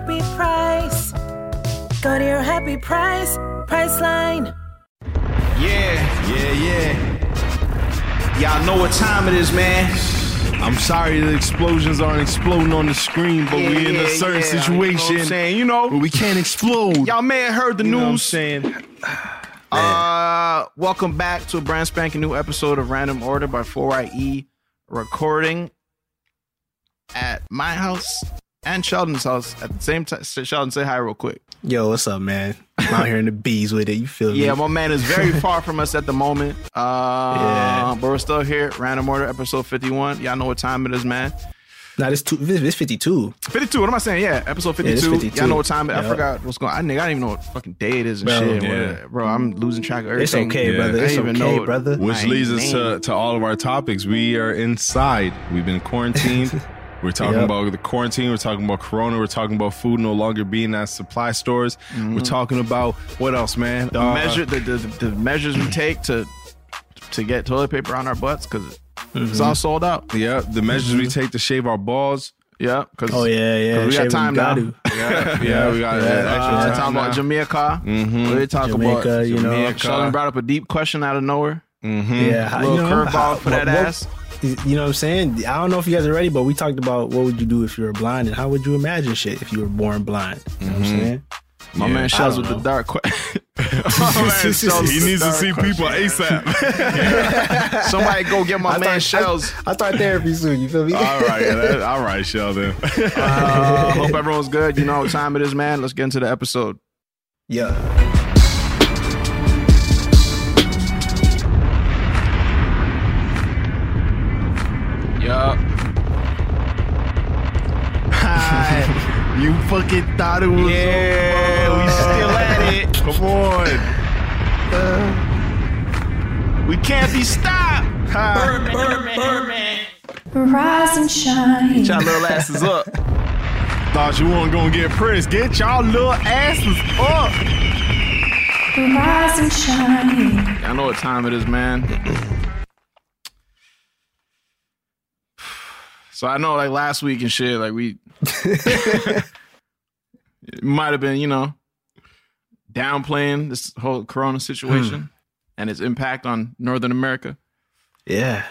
happy price. Go to your happy price, Priceline. Yeah, yeah, yeah. Y'all know what time it is, man. I'm sorry the explosions aren't exploding on the screen, but Yeah, we're in yeah, a certain yeah. You know what situation I'm saying? You know. where we can't explode. Y'all may have heard the You know what I'm news. saying? Uh, welcome back to a brand spanking new episode of Random Order by 4YE recording at my house and Sheldon's house at the same time. Sheldon, say hi real quick. Yo, what's up, man? I'm out here in the bees with it. You feel me? Yeah, my man is very far from us at the moment. Uh, Yeah. but we're still here. Random Order episode 51. Y'all know what time it is, man. Nah, this two. This, this 52. 52. What am I saying? Yeah, episode Yeah, 52. 52. Y'all know what time it I forgot what's going on. I, nigga, I don't even know what fucking day it is and Bro, shit. yeah. Bro, I'm losing track of It's everything. okay, Yeah. brother. It's didn't even okay, know- brother. Which My leads us to, to all of our topics. We are inside. We've been quarantined. We're talking Yep. about the quarantine. We're talking about Corona. We're talking about food no longer being at supply stores. We're talking about what else, man? the Uh, measure the, the, the measures we take to to get toilet paper on our butts because it's all sold out. Yeah, the measures we take to shave our balls. Yeah, because Oh yeah, yeah. we got time now. gotta. Yeah, yeah, we got Yeah. uh, extra uh, time talking about now. Jamaica. Mhm. We talk Jamaica, about you know. Jamaica. Sheldon brought up a deep question out of nowhere. Mm-hmm. Yeah, how- Little you know, curveball how- for that what- what- ass. You know what I'm saying? I don't know if you guys are ready, but we talked about what would you do if you were blind and how would you imagine shit if you were born blind. You know what I'm saying? My Yeah. man Shells with don't the dark question. My man He needs to see question. people ASAP. Somebody go get my I man start- Shells. I start therapy soon. You feel me? all right, that- all right, Sheldon. Uh, hope everyone's good. You know what time it is, man. Let's get into the episode. yeah. You fucking thought it was Yeah, we still at it. Come on. Uh, we can't be stopped. Rise and shine. Get y'all little asses up. Thought you weren't gonna get pressed. Get y'all little asses up. Rise and shine. Y'all know what time it is, man. So I know, like last week and shit, like we it might have been, you know, downplaying this whole Corona situation hmm. and its impact on Northern America. Yeah.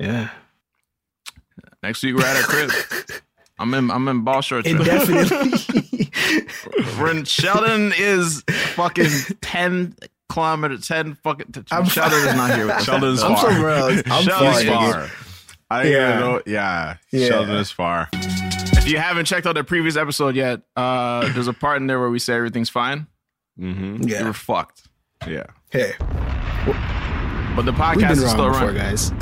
Yeah. Next week we're at our crib. I'm in, I'm in ball shorts. right? Indefinitely. When Sheldon is fucking ten kilometers, ten fucking. I'm- Sheldon is not here with us. Sheldon's I'm far. somewhere else. I'm Sheldon's far. Far. I Yeah. yeah. know. Yeah. Yeah. Sheldon is far. If you haven't checked out the previous episode yet, uh, there's a part in there where we say everything's fine. Mm-hmm. You Yeah. were fucked. Yeah. Hey, But the we've podcast been is still wrong before, running. guys.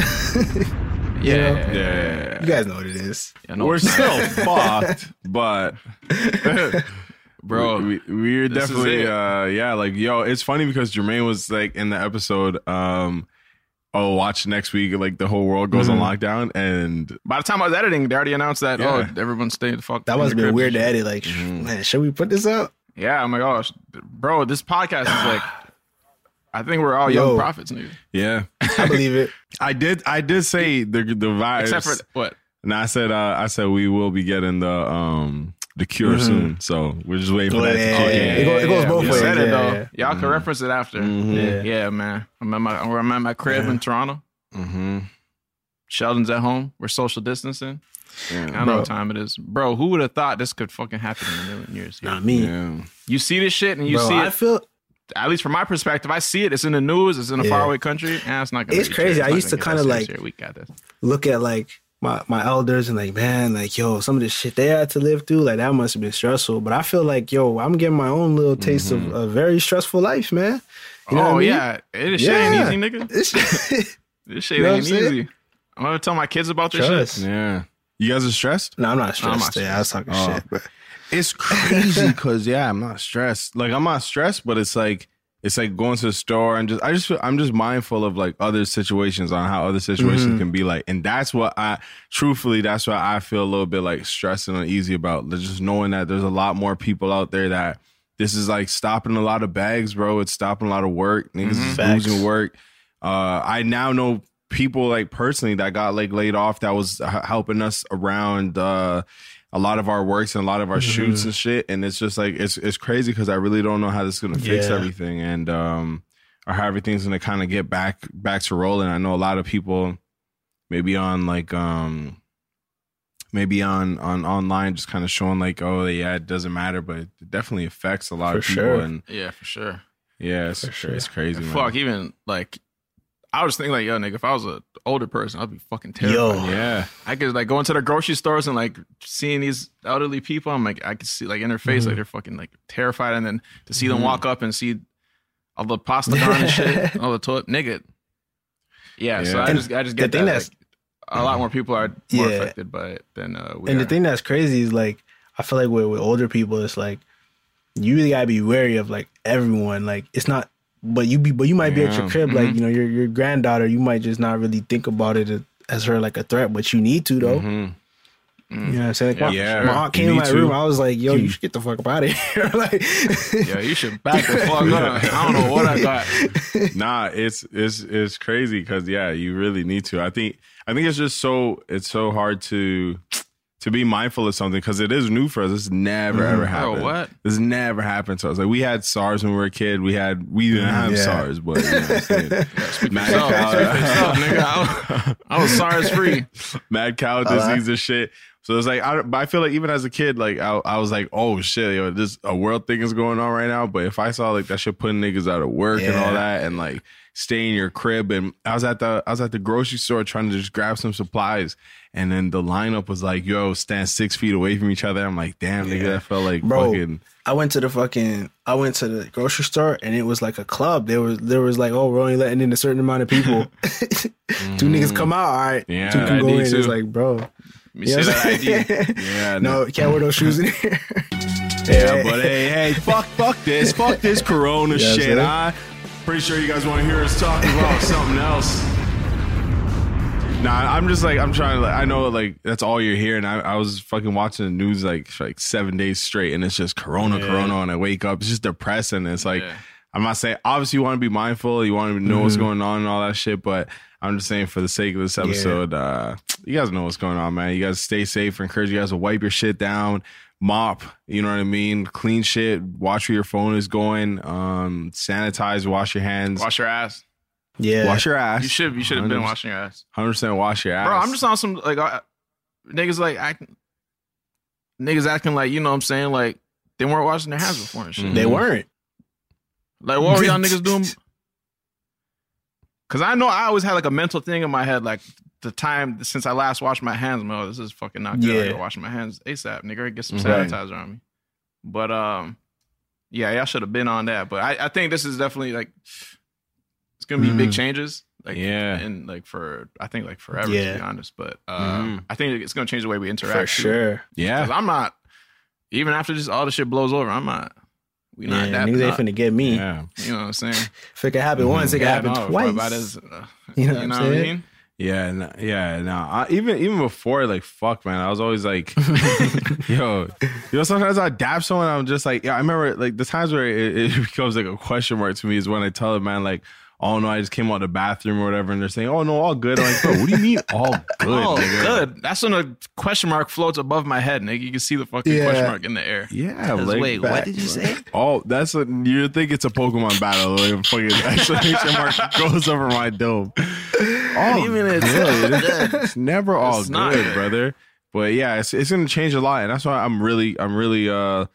Yeah, know? yeah, Yeah. you guys know what it is. yeah, no, We're still fucked, but bro. we, we, we're definitely uh yeah, like yo, it's funny because Jermaine was like in the episode, um, oh, watch next week, like the whole world goes Mhm. on lockdown and By the time I was editing, they already announced that. Yeah. Oh, everyone's staying the fuck. That in must have been weird to edit. Like, Mhm. man, should we put this up? Yeah, I'm like, oh, bro, this podcast is like. I think we're all young Yo. prophets, nigga. yeah. I believe it. I did I did say the the virus Except for what? and I said uh I said we will be getting the um the cure Mhm. soon. So we're just waiting for that yeah, to kick yeah, in. It goes- it goes both ways, said it yeah, though. yeah. Y'all can reference it after. Mhm. Yeah. Yeah, man. I'm at my I'm at my crib in Toronto. Mm-hmm. Sheldon's at home. We're social distancing. I don't know what time it is, bro. Who would have thought this could fucking happen in a million years? Not me. Yeah. You see this shit, and you Bro, see it. I feel at least from my perspective, I see it. It's in the news. It's in a Yeah. faraway country. And it's not gonna. It's be crazy. I used to kinda like- here. We got this. look at like my my elders and like, man, like yo, some of the shit they had to live through, like that must have been stressful. But I feel like, yo, I'm getting my own little taste of mm-hmm. a very stressful life, man. You know oh what I mean? yeah, it shit ain't Yeah. easy, nigga. It's This shit You know ain't easy. I'm gonna tell my kids about this trust. shit. Yeah. You guys are stressed? No, I'm not stressed. I'm not yeah, I was talking Oh. shit, but It's crazy because yeah, I'm not stressed. Like I'm not stressed, but it's like it's like going to the store and just I just feel I'm just mindful of like other situations on how other situations can be like, and that's what I truthfully that's why I feel a little bit like stressed and uneasy about. Just knowing that there's a lot more people out there that this is like stopping a lot of bags, bro. It's stopping a lot of work. Niggas is losing work. Uh, I now know people like personally that got like laid off that was helping us around uh, a lot of our works and a lot of our shoots and shit. And it's just like it's it's crazy because I really don't know how this is gonna fix Yeah. everything and um or how everything's gonna kind of get back back to rolling. I know a lot of people maybe on like um maybe on on online just kind of showing like oh yeah it doesn't matter but it definitely affects a lot For of people sure. and Yeah, for sure. yeah it's, sure. it's crazy man. Fuck, even like I was thinking like, yo, nigga, if I was an older person, I'd be fucking terrified. Yo. yeah I could like go into the grocery stores and like seeing these elderly people. I'm like, I could see like in their face, Mm-hmm. like they're fucking like terrified, and then to see them walk up and see all the pasta gone and shit, all the toilet, nigga. Yeah, so I And just I just get the thing that. that's- like, a lot more people are more Yeah. affected by it than uh, we and are. the thing that's crazy is like I feel like with, with older people, it's like you really gotta be wary of like everyone. Like it's not, but you be, but you might be at your crib, like you know your your granddaughter. You might just not really think about it as- her like a threat, but you need to though. Mhm. You know what I'm saying? Like, Yeah, my aunt you came in my to. room. I was like, "Yo, you should get the fuck up out of here!" like, yeah, you should back the fuck up. I don't know what I got. nah, it's it's it's crazy because yeah, you really need to. I think I think it's just so it's so hard to to be mindful of something because it is new for us. This never ever mm-hmm. happened. Oh, what? This never happened to us. Like we had SARS when we were a kid. We had we didn't mm, have Yeah. SARS, but you know what I'm saying? mad Yourself, cow, yourself, nigga. I, I was SARS free. mad cow disease and shit. So it's like, I, but I feel like even as a kid, like I, I was like, oh shit, yo, this a world thing is going on right now. But if I saw like that shit putting niggas out of work and all that, and like stay in your crib, and I was at the I was at the grocery store trying to just grab some supplies, and then the lineup was like, yo, stand six feet away from each other. I'm like, damn, nigga, that felt like Bro. fucking. I went to the fucking I went to the grocery store and it was like a club. There was there was like, oh, we're only letting in a certain amount of people. Two mm-hmm. niggas come out, all right. Yeah, Two can go in. It's like, bro. Let me You see that ID. Yeah, no, you can't wear those shoes in here. Yeah, but hey, hey, fuck, fuck this, fuck this Corona Yeah, shit. I pretty sure you guys want to hear us talking about something else. Nah, I'm just like I'm trying to. Like, I know like that's all you're hearing. I, I was fucking watching the news like for like seven days straight, and it's just Corona, Corona. And I wake up, it's just depressing. It's like Yeah. I'm not saying obviously you want to be mindful, you want to know what's going on and all that shit, but I'm just saying for the sake of this episode, uh, you guys know what's going on, man. You guys stay safe. Encourage you guys to wipe your shit down, mop. You know what I mean? Clean shit. Watch where your phone is going. Um, sanitize. Wash your hands. Wash your ass. yeah. Wash your ass. You should. You should have been washing your ass, Hundred percent. Wash your ass, bro. I'm just on some like uh, niggas like acting. Niggas acting like you know what I'm saying like they weren't washing their hands before and shit. Mhm. They weren't. Like what were y'all niggas doing? Cause I know I always had like a mental thing in my head, like the time since I last washed my hands. I'm like, oh, this is fucking not good. I gotta wash my hands ASAP, nigga. Get some Right. sanitizer on me. But um, yeah, y'all should have been on that. But I, I think this is definitely like it's gonna be big changes. Like Yeah. and like for I think like forever to be honest. But um, Mhm. I think it's gonna change the way we interact For too. sure. yeah. Cause I'm not even after just all the shit blows over. I'm not. We not Yeah, that. niggas ain't finna get me. Yeah. You know what I'm saying? If it can happen once, it can Yeah, happen no, twice. That is, uh, You you know know, what I'm what I mean? Yeah, no, yeah, no. I, even even before, like, fuck, man. I was always like, yo, you know. Sometimes I dap someone. I'm just like, yeah. I remember like the times where it, it becomes like a question mark to me is when I tell a man like, oh no, I just came out of the bathroom or whatever, and they're saying, oh no, all good. I'm like, bro, what do you mean all good? oh, nigga? good. That's when a question mark floats above my head, nigga. You can see the fucking Yeah. question mark in the air. Yeah, like, Wait, what did you say? Oh, that's a you think it's a Pokemon battle. Like, fucking exclamation mark goes over my dome. Oh, Even it's good. good. It's never all It's good, not good. brother. But yeah, it's it's gonna change a lot, and that's why I'm really, I'm really, uh,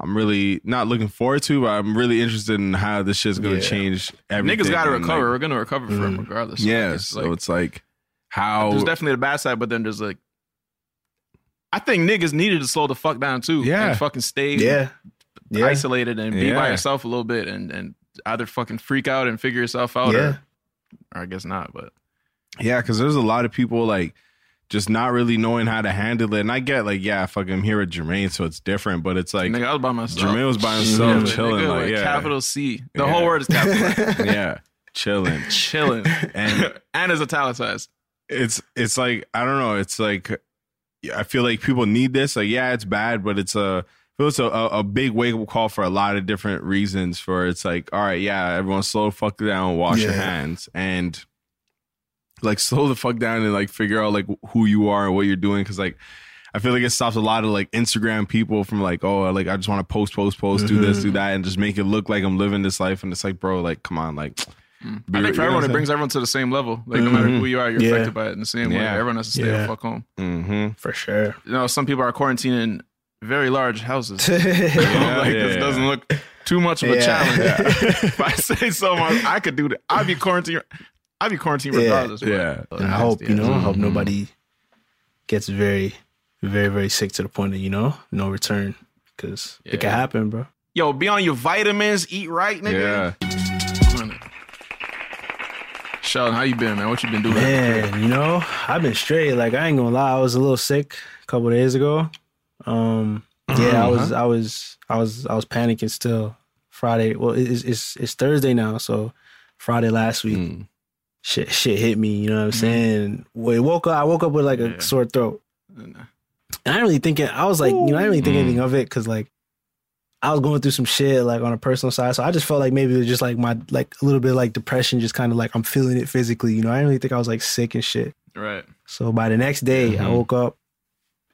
I'm really not looking forward to, but I'm really interested in how this shit's gonna Yeah. change. Everything. Niggas got to and, recover. like, We're gonna recover from Mm-hmm. it regardless. So, yeah, like, it's so like, it's like how there's definitely the bad side, but then there's like, I think niggas needed to slow the fuck down too. Yeah. and fucking stay Yeah. Yeah. isolated and be by yourself a little bit, and and either fucking freak out and figure yourself out, Yeah. or, or I guess not. But Yeah, because there's a lot of people like just not really knowing how to handle it. And I get like, yeah, fuck, I'm here with Jermaine, so it's different. But it's like, nigga, I was by myself. Jermaine was by himself, Yeah, chilling, nigga, like, with yeah. capital C. The Yeah. whole word is capital. yeah, chilling. Chilling And and it's italicized. it's it's like I don't know. It's like I feel like people need this. Like, yeah, it's bad, but it's a I feel it's a, a, a big wake up call for a lot of different reasons. For it's like, all right, yeah, everyone slow the fuck down, wash your hands, and like slow the fuck down and like figure out like who you are and what you're doing. Because like I feel like it stops a lot of like Instagram people from like, oh, like I just want to post, post, post, do this, do mm-hmm. that, and just make it look like I'm living this life. And it's like, bro, like, come on, like. Mm. I think for everyone, it brings everyone to the same level. Like no matter mm-hmm. who you are, you're Yeah. affected by it in the same way. Everyone has to stay Yeah. the fuck home. Mm-hmm. For sure. You know, some people are quarantining in very large houses. yeah. like yeah, this doesn't look too much of a Yeah. challenge. if I say so, much, I could do that. I'd be quarantined. I'd be quarantined Yeah. regardless. but- Yeah. And I hope, you know, I answer. hope nobody gets very, very, very sick to the point of, you know, no return. Cause it can happen, bro. Yo, be on your vitamins, eat right, nigga. Yeah. Sheldon, how you been, man? What you been doing? Man, you know, I've been straight. Like I ain't gonna lie, I was a little sick a couple days ago. Um, yeah, I was, I was, I was, I was panicking still. Friday, well, it's it's it's Thursday now, so Friday last week, Mm. Shit, shit hit me. You know what I'm saying? Well, woke up, I woke up with like a Yeah. sore throat, and I didn't really think it. I was like, you know, I didn't really think anything of it because like I was going through some shit like on a personal side, so I just felt like maybe it was just like my like a little bit like depression, just kind of like I'm feeling it physically. You know, I didn't really think I was like sick and shit. Right. So by the next day, I Mhm. woke up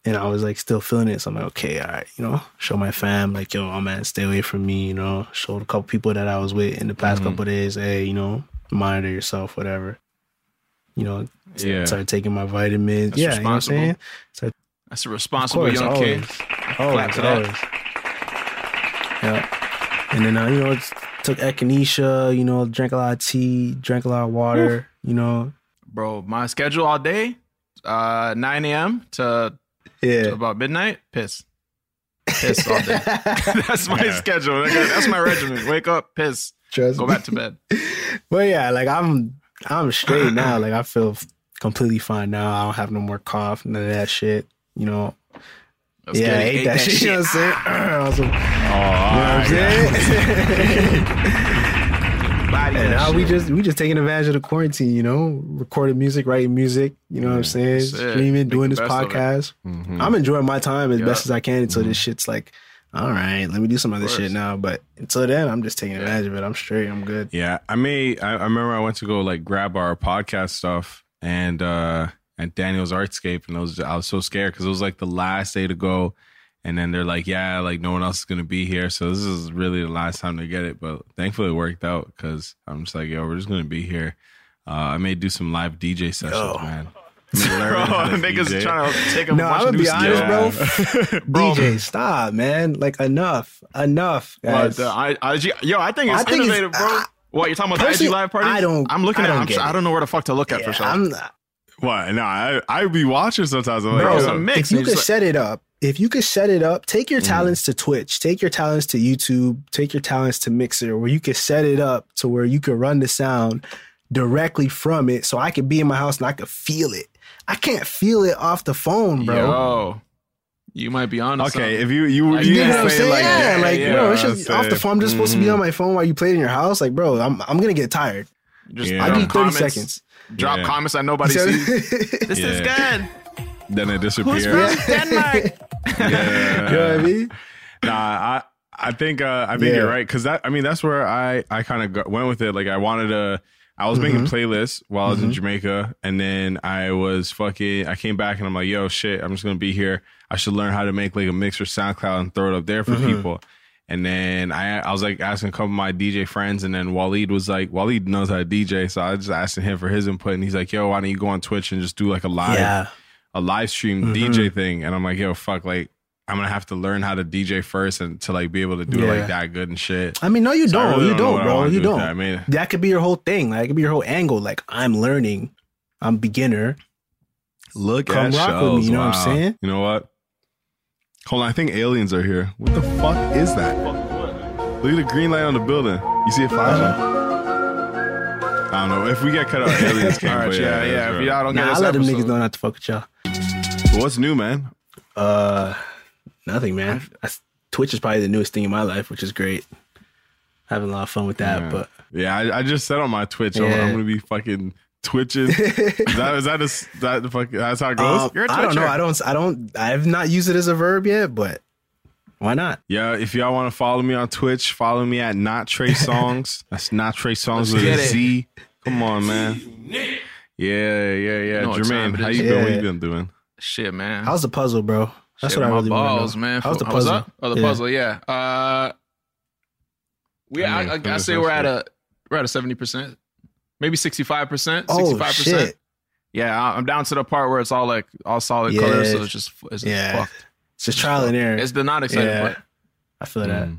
and I was like still feeling it. So I'm like, okay, all right, you know, show my fam, like, yo, oh man, stay away from me, you know, showed a couple people that I was with in the past Mhm. couple days, hey, you know, monitor yourself, whatever. You know, Yeah. started taking my vitamins. That's yeah, you know what I'm responsible. saying? That's a responsible course, young always. king. Always, to always. Yeah. And then, uh, you know, took echinacea, you know, drank a lot of tea, drank a lot of water, you know. Bro, my schedule all day, uh, 9 a.m. to, to Yeah. about midnight, piss. Piss all day. That's my Yeah. schedule. That's my regimen. Wake up, piss, Trust go me. back to bed. But yeah, like I'm I'm straight now. Like I feel completely fine now. I don't have no more cough, none of that shit. You know. Let's yeah, get I it. ate Ate that, shit. You know what I'm saying? Also, you know Oh, what I'm saying? And that now we just we just taking advantage of the quarantine. You know, recording music, writing music. You know what I'm saying? Streaming, doing this best of it. podcast. Mhm. I'm enjoying my time as Yeah. best as I can until this shit's like, all right, let me do some other shit now. But until then, I'm just taking advantage of it. I'm straight. I'm good. Yeah, I may. I, I remember I went to go like grab our podcast stuff and uh at Daniel's Artscape, and I was I was so scared because it was like the last day to go, and then they're like, yeah, like no one else is gonna be here, so this is really the last time to get it. But thankfully it worked out because I'm just like, yo, we're just gonna be here. Uh, I may do some live DJ sessions, Yo. man. I may learn how to Bro, niggas DJ. trying to take a No, bunch I'm of gonna new be honest, skills. bro. Bro. DJ, stop, man. Like enough, enough, But guys. the I, IG, yo, I think it's I think it's- innovative, bro. uh, what you're talking about the IG live party? I don't- I'm looking I at. don't I'm, get sure- it. I don't know where the fuck to look at Yeah, for sure. I'm, not, What? No, I I be watching sometimes. I'm like, bro, it's a mix, if you could it's set it up, if you could set it up, take Mm. your talents to Twitch, take your talents to YouTube, take your talents to Mixer, where you could set it up to where you could run the sound directly from it, so I could be in my house and I could feel it. I can't feel it off the phone, bro. Yo, you might be on. okay, if you you Like, you You know Yeah, what I'm saying? like yeah, that, like yeah, bro, it's I'm just off the saying. phone. I'm just supposed to be on my phone while you play it in your house. Like, bro, I'm I'm gonna get tired. just Yeah. I drop need 30 comments, seconds. Drop Yeah. comments that nobody So- sees. This is good. Then it Who's disappears. from Denmark? Yeah. you know what I mean? Nah, I I think uh, I think Yeah. you're right because that I mean that's where I I kind of went with it. Like I wanted to. I was making Mm-hmm. playlists while I was in Jamaica, and then I was fucking. I came back and I'm like, yo, shit, I'm just gonna be here. I should learn how to make like a mix for SoundCloud and throw it up there for Mm-hmm. people. And then I I was like asking a couple of my DJ friends, and then Waleed was like, Waleed knows how to DJ, so I just asking him for his input, and he's like, yo, why don't you go on Twitch and just do like a live Yeah. a live stream Mm-hmm. DJ thing, and I'm like, yo, fuck, like I'm gonna have to learn how to DJ first and to like be able to do it like that good and shit. I mean, no, you So don't. really you don't don't, bro. You do don't. that. I mean- that could be your whole thing. Like, it could be your whole angle. Like, I'm learning. I'm beginner. Look Come at rock with me, you know what I'm saying? You know what? Hold on, I think aliens are here. What the fuck is that? Look at the green light on the building. You see it flashing? Uh-huh. I don't know. If we get cut out, aliens All can't. right, but yeah, yeah. If y'all don't Nah, get I this let them niggas know not to fuck with y'all. What's new, man? Uh, nothing, man. I, Twitch is probably the newest thing in my life, which is great. Having a lot of fun with that, Yeah. but Yeah, I, I just said on my Twitch, I'm, I'm gonna be fucking twitching. is that is that a, that the fuck? That's how it goes. um, You're a I don't know. I don't. I don't. I've not used it as a verb yet, but why not? Yeah, if y'all want to follow me on Twitch, follow me at not Trey Songs. That's not Trey Songz with get a it. Z. Come on, man. Yeah, yeah, yeah. know what time Jermaine, it how is. you doing? What you been doing? shit, man. How's the puzzle, bro? That's Shit, what I my really balls, to man. How's the Oh, was puzzle? that? Oh, the Yeah. puzzle. Yeah. Uh, we. I I, mean, I, I finish say we're at a we're at a seventy percent, maybe sixty five percent, Oh sixty five percent. shit! Yeah, I- I'm down to the part where it's all like all solid Yeah. colors, so it's just it's Yeah. fucked. It's just trial and error. It's the not excited Yeah. part. I feel that. Mm.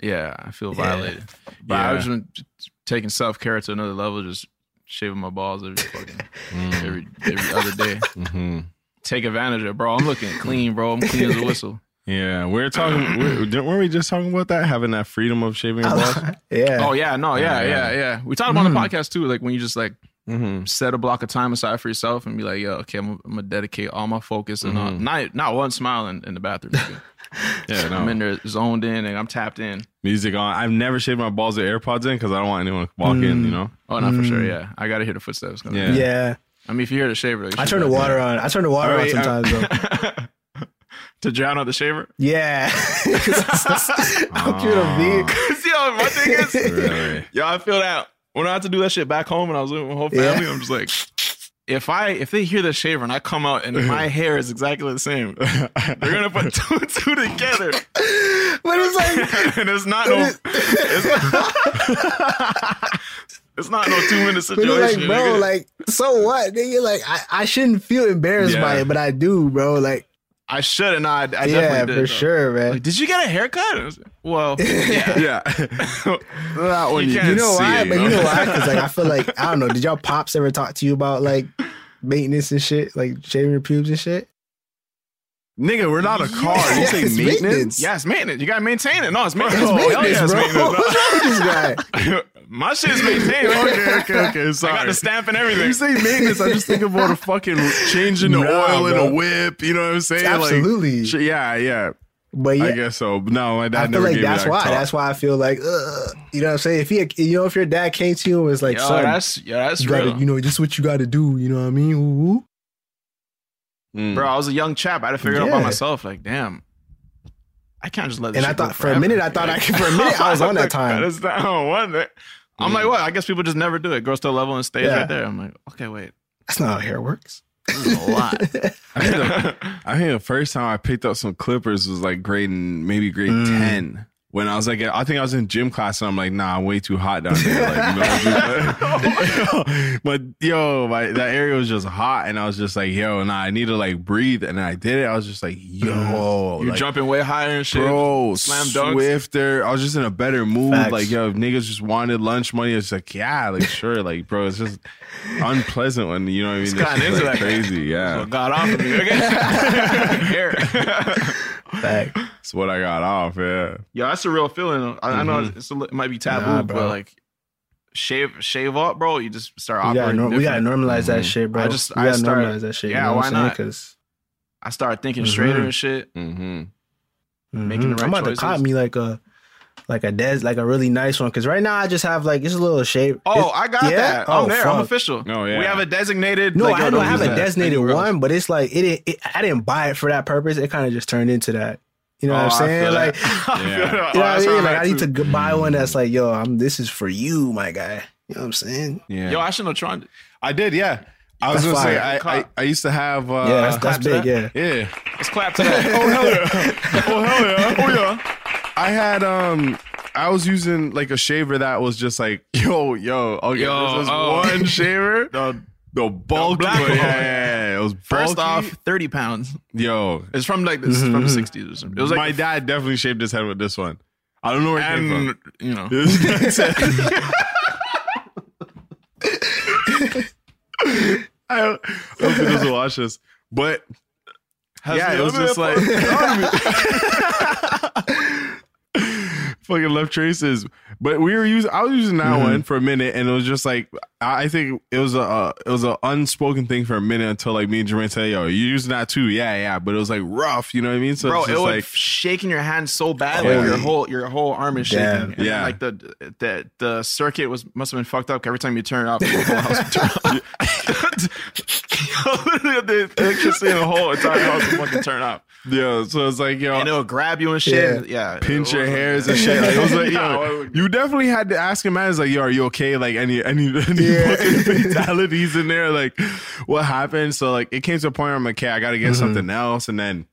Yeah, I feel Yeah. violated. But Yeah. I was just taking self care to another level, just shaving my balls every fucking Mm. every every other day. Mhm. Take advantage of it, bro. I'm looking clean, bro. I'm clean as a whistle. Yeah, we're talking. We're, didn't- weren't we just talking about that? Having that freedom of shaving your balls. yeah. Oh yeah, no, yeah, Yeah, yeah, yeah. yeah. We talked about on the podcast too, like when you just like Mm-hmm. set a block of time aside for yourself and be like, yo, okay, I'm, I'm gonna dedicate all my focus and uh, not not one smile in, in the bathroom. Yeah, no. I'm in there zoned in and I'm tapped in. Music on. I've never shaved my balls with AirPods in because I don't want anyone to walk in. You know. Oh, not for sure. Yeah, I gotta hear the footsteps. coming. Yeah. yeah. I mean, if you hear the shaver, like, I turn the water on. I turn the water oh, on Alright, sometimes though. to drown out the shaver. Yeah. How cute of me. Cause yo, my thing is, Really? yo, I feel that when I had to do that shit back home and I was with my whole family, I'm just like, if I if they hear the shaver and I come out and my hair is exactly the same, they're gonna put two and two together, But it's like and it's not no, it's not, it's not no two minute situation. like, bro, nigga. like, so what? Nigga, like, I, I shouldn't feel embarrassed Yeah. by it, but I do, bro. Like, I should and I, I yeah, definitely did. for though. sure, man. Like, did you get a haircut? Was Well, yeah. Yeah. Not You you, you know why? it, but you know why? Because like, I feel like I don't know. Did y'all pops ever talk to you about like maintenance and shit, like shaving your pubes and shit? Nigga, we're not a car. you Yeah, say it's maintenance? maintenance. Yeah, it's maintenance. You gotta maintain it. No, it's maintenance. It's Oh, hell maintenance, yeah, it's bro. maintenance, What's wrong with this guy? My shit's maintained. okay, okay, okay. I Sorry. got the stamp and everything. you say maintenance, I just think about a fucking changing the Nah, oil in bro. a whip. You know what I'm saying? Like, Absolutely. sh- yeah, yeah. But yeah, I guess so. No, my dad I feel never like gave that's me that why. talk. That's why I feel like, ugh, you know what I'm saying? If he, you know, if your dad came to you and was like, Yo, son, that's yeah, that's you gotta, real. you know, this is what you got to do. You know what I mean? Ooh, ooh. Mm. Bro, I was a young chap. I had to figure it out by myself. Like, damn, I can't just let. This And I shit go thought for a minute, I thought I could. For a minute, I was on that time. That's not one. that- I'm like, what? I guess people just never do it. Goes to a level and stays Yeah. right there. I'm like, okay, wait, That's not how hair works. this is a lot. I think, the, I think the first time I picked up some clippers was like grade maybe grade Mm. ten. When I was like, I think I was in gym class and I'm like, nah, I'm way too hot down there. Like, you know, but yo, my, that area was just hot, and I was just like, yo, nah, I need to like breathe. And I did it. I was just like, yo, You're like, jumping way higher and shit. bro, slam dunks. swifter. I was just in a better mood. Facts. Like, yo, if niggas just wanted lunch money. It's like, yeah, like sure, like, bro, it's just unpleasant when you know what I mean. It's kinda into like crazy, yeah. So got off of me. Okay. Here. Fact. That's what I got off. Yeah. Yo, that's a real feeling. I, I know it's a, li- it might be taboo, Mm-hmm. Nah, bro. but like shave shave up, bro. You just start We gotta, operating. nor- we gotta different. normalize that shit, bro. I just- we I gotta start- normalize that shit. yeah, you know why what I'm saying? not? Because I started thinking straighter Mhm. and shit. Mm-hmm. Making the right I'm about choices. to cop me like a like a des like a really nice one. Because right now I just have like it's a little shape. Oh, It's- I got yeah? that. I'm Oh, there. I'm fuck. official. Oh, yeah. We have a designated. No, like, I don't have a designated anywhere one, but it's like it, didn't- it. I didn't buy it for that purpose. It kind of just turned into that. You know Oh, what I I'm saying? feel Like. I Yeah. that. you Oh, know what I mean? Like I need to too. g- buy one that's like, yo, I'm. This is for you, my guy. You know what I'm saying? Yeah. Yo, I shouldn't have tried. I did, yeah. I was That's gonna say. I, I, I used to have uh yeah, that's, that's big. that. Yeah. yeah. Let's clap to that. Oh hell yeah. Oh hell yeah. Oh yeah. I had um I was using like a shaver that was just like, yo, yo, okay, Yo, this is oh. one shaver. The The bulk black one. yeah, yeah, yeah, it was bulky. first off, thirty pounds. yo. It's from like this is from the '60s or something. It was like my dad definitely shaved his head with this one. I don't know where it came and from. you know. I hope he doesn't watch this. But yeah, it was just like fucking left traces. But we were using, I was using that Mm-hmm. one for a minute, and it was just like I I think it was a uh, it was an unspoken thing for a minute until like me and Jermaine said, "Yo, you using that too?" Yeah, yeah. But it was like rough, you know what I mean? So Bro, it's it was like shaking your hand so bad, Yeah. like your whole your whole arm is shaking. Damn. And, Yeah. like the the the circuit was must have been fucked up. Every time you turn it off, the whole house would turn off. Literally, the electricity in the whole entire house would fucking turn off, yeah. So it's like yo, and it'll grab you and shit. Yeah, pinch your was- hairs and shit. Like, it was like, No, yo, it- you definitely had to ask him, man. It's like, yo, are you okay? Like, any any any fucking fatalities in there? Like, what happened? So like, it came to a point where I'm like, okay, I got to get mm-hmm. something else, and then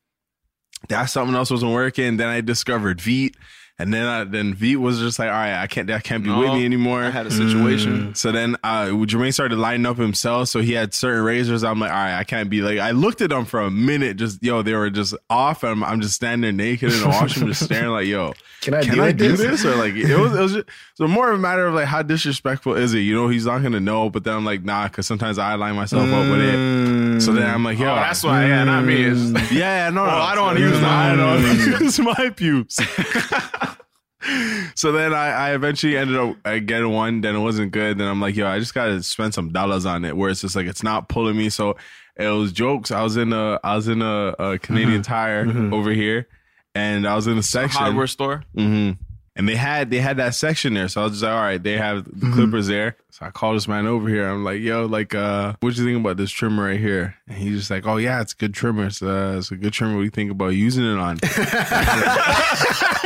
that something else wasn't working. Then I discovered Veet. And then, I, then Veet was just like, all right, I can't, that can't be with me anymore. I had a situation. So then uh Jermaine started lining up himself. So he had certain razors. I'm like, all right, I can't be like I looked at them for a minute, just yo, they were just off. And I'm, I'm just standing there naked in the washroom, just staring like, yo, Can I can do I do this? this? Or like it was it was just so more of a matter of like how disrespectful is it? You know, he's not gonna know, but then I'm like, nah, because sometimes I line myself up with it. So then I'm like, yo, Oh, that's why. Yeah, not me. It's- yeah, no, no, I don't wanna use I don't use my pubes. so then I, I eventually ended up uh, getting one. Then it wasn't good. Then I'm like, yo, I just gotta spend some dollars on it. Where it's just like it's not pulling me. So it was jokes. I was in a I was in a, a Canadian Tire over here, and I was in a section hardware store. hmm And they had they had that section there, so I was just like, all right, they have the clippers there. So I called this man over here. I'm like, yo, like, uh, what you think about this trimmer right here? And he's just like, oh yeah, it's a good trimmer. It's, uh, it's a good trimmer. What do you think about using it on?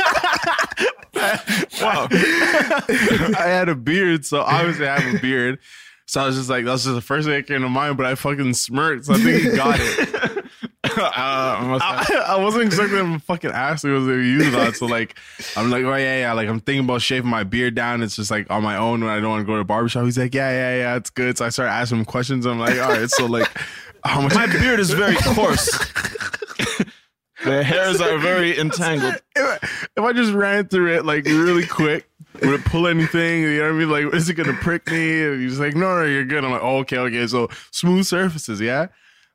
Wow. I had a beard, so obviously I have a beard. So I was just like, that's just the first thing that came to mind, but I fucking smirked. So I think he got it. Uh, must I, I wasn't expecting him to fucking ask me they were using on. So like, I'm like, oh yeah, yeah. Like I'm thinking about shaving my beard down. It's just like on my own when I don't want to go to the barbershop. He's like, yeah, yeah, yeah, it's good. So I started asking him questions. I'm like, all right, so like, how much? My beard is very coarse. the hairs are very entangled. if, I, if I just ran through it like really quick, would it pull anything? You know what I mean? Like, is it gonna prick me? And he's like, no, no, you're good. I'm like, oh, okay, okay. So smooth surfaces, yeah.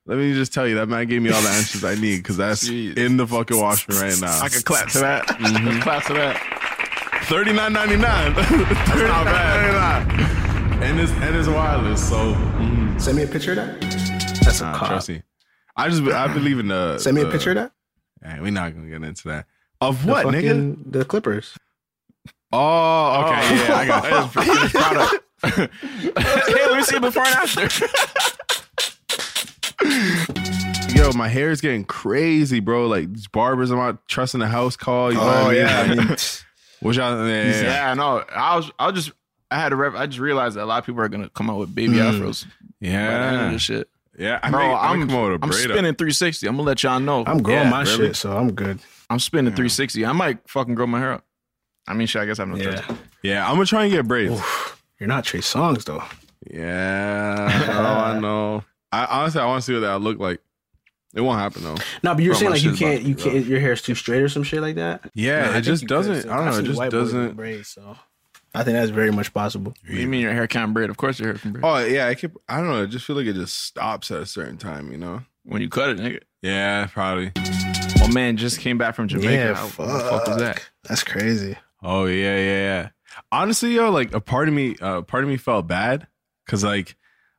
Let me just tell you, that man gave me all the answers I need because that's Jeez. in the fucking washroom right now. I can clap to that. I can clap to that. Thirty nine ninety nine. That's not bad. And it's and it's wireless, so mm, Send me a picture of that. That's a nah, cop. trust me. I just I believe in the. Send me a picture of that. Hey, we're not gonna get into that. Of The what, nigga? The Clippers. Oh, okay, oh. yeah, I got That is finished product. hey, let me see before and after. Yo, my hair is getting crazy, bro. Like these barbers, I'm not trusting the house call. You know what I Oh mean? yeah, I Like, mean, Which I, yeah, yeah. Yeah, I know. I was, I was just, I had to, rep, I just realized that a lot of people are gonna come out with baby hmm. afros. By the end of yeah, this shit, yeah. I bro. may- I may I'm, come out with a I'm spinning 360. I'm gonna let y'all know. I'm growing Yeah, my really? shit, so I'm good. I'm spinning 360. I might fucking grow my hair up. I mean, shit. I guess I have no Yeah, choice. Yeah, I'm gonna try and get braids. you're not Trey Songz though. Yeah, oh, I know. I honestly, I want to see what that look like. It won't happen though. No, but you're Bro, saying like you can't, you can't. Your hair's too straight or some shit like that. Yeah, I it think just you could. doesn't. I don't know. It just white boys with doesn't. braids, so I think that's very much possible. What you mean your hair can't braid? Of course your hair can braid. Oh yeah, I keep. I don't know. I just feel like it just stops at a certain time. You know. When you cut it, nigga. Yeah, probably. Oh man, just came back from Jamaica. Yeah, How- what the fuck was that? That's crazy. Oh yeah, yeah, yeah. Honestly, yo, like a part of me, uh, part of me felt bad because like,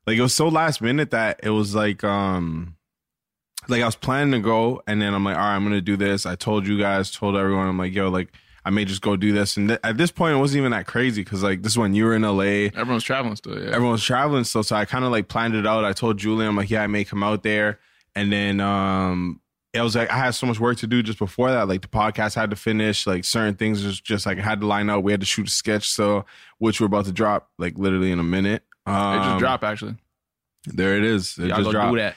like it was so last minute that it was like, um, like I was planning to go, and then I'm like, all right, I'm gonna do this. I told you guys, told everyone, I'm like, yo, like I may just go do this. And th- at this point, it wasn't even that crazy because like this is when you were in LA, Everyone's traveling still. Yeah. everyone's traveling still. So I kind of like planned it out. I told Julie, I'm like, yeah, I may come out there. And then um it was like I had so much work to do just before that. Like the podcast had to finish, like certain things was just like I had to line up. We had to shoot a sketch, so which we're about to drop like literally in a minute. Um, It just dropped actually. There it is. It Y'all just go dropped. do that.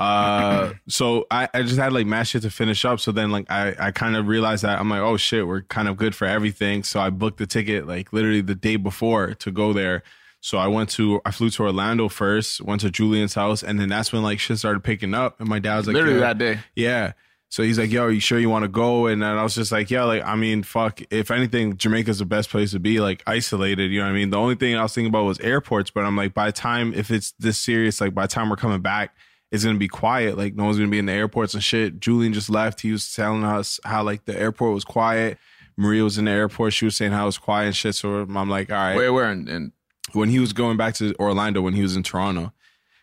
Uh, so I, I just had like mad shit to finish up. So then like I, I kind of realized that I'm like, oh shit, we're kind of good for everything. So I booked the ticket like literally the day before to go there. So I went to I flew to Orlando first, went to Julian's house, and then that's when like shit started picking up. And my dad was like, Literally "Yo." that day. Yeah. So he's like, yo, are you sure you want to go? And then I was just like, yeah, like, I mean, fuck, if anything, Jamaica's the best place to be, like, isolated, you know what I mean? The only thing I was thinking about was airports, but I'm like, by the time, if it's this serious, like, by the time we're coming back, it's to be quiet. Like, no one's to be in the airports and shit. Julian just left. He was telling us how, like, the airport was quiet. Maria was in the airport. She was saying how it was quiet and shit. So I'm like, all right. Where where and, and when he was going back to Orlando when he was in Toronto.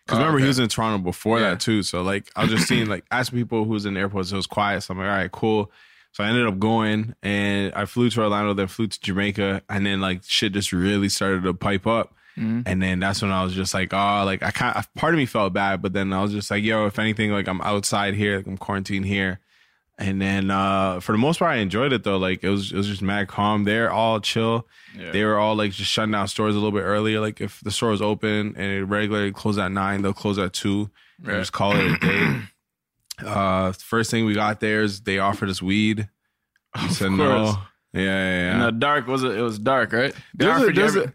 Because Oh, remember, he was in Toronto before Yeah. that too. So like, I was just seeing like asking people who was in the airport. So it was quiet. So I'm like, all right, cool. So I ended up going and I flew to Orlando, then flew to Jamaica, and then like shit just really started to pipe up. Mm-hmm. And then that's when I was just like, oh, like I kind of part of me felt bad, but then I was just like, yo, if anything, like I'm outside here, like I'm quarantined here. And then uh for the most part, I enjoyed it though. Like it was it was just mad calm. They're all chill. They were all like just shutting down stores a little bit earlier. Like if the store is open and it regularly close at nine, they'll close at two. And just call it a day. uh first thing we got there is they offered us weed. We said no. course. Yeah, yeah, in the dark was it? It was dark, right? They There's a- you a-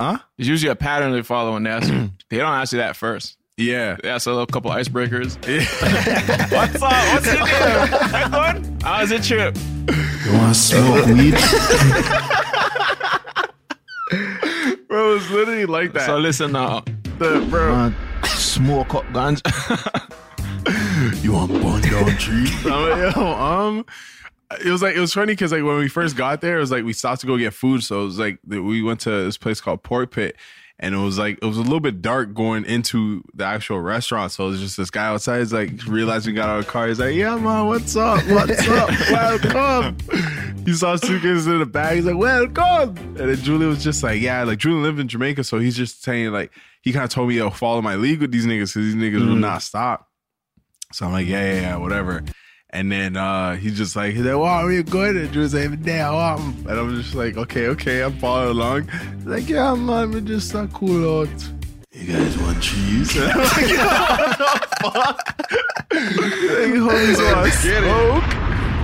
Huh? It's usually a pattern they follow when they ask you. they don't ask you that first. Yeah. They ask a little couple icebreakers. What's up? What's your name? How good? How's it trip? You want to smoke weed? Bro, it was literally like that. So listen now. the, bro. Want smoke up ganja? you want bun down tree? I'm like, yo, um, it was like it was funny because like when we first got there, it was like we stopped to go get food, so it was like we went to this place called Pork Pit, and it was like it was a little bit dark going into the actual restaurant. So it was just this guy outside. He's like realized we got out of the car. He's like, "Yeah, man, what's up? What's up? Welcome." he saw suitcases in the bag. He's like, "Welcome." And then Julie was just like, "Yeah." Like Julie lived in Jamaica, so he's just saying like he kind of told me to follow my lead with these niggas because these niggas will mm. not stop. So I'm like, yeah, yeah, yeah, whatever. And then uh he's just like, he's like, wow, are you good? And Drew's like, yeah, wow. And I'm just like, okay, okay, I'm following along. He's like, yeah, man, we just uh, cool out. You guys want cheese? I'm like, what the fuck? like, homies want smoke?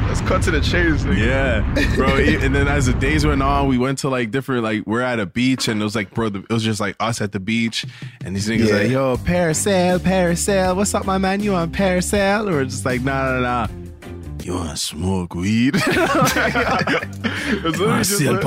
Let's cut to the chase. nigga. Yeah, bro. And then as the days went on, we went to like different, like we're at a beach, and it was like, bro, the- it was just like us at the beach, and these niggas Yeah. like, yo, parasail, parasail. What's up, my man? You on parasail? Or just like, nah, nah, nah. You want to smoke weed? It was literally just like-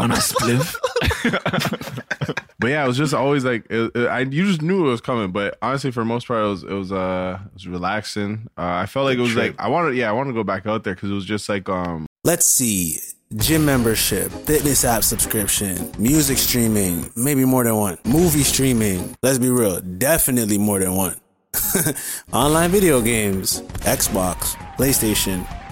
but yeah, it was just always like it, it- I you just knew it was coming. But honestly, for most part, it was it was uh it was relaxing. Uh, I felt like it was like I wanted yeah I wanted to go back out there because it was just like um Let's see. Gym membership, fitness app subscription, music streaming, maybe more than one. Movie streaming, let's be real, definitely more than one. Online video games, Xbox, PlayStation,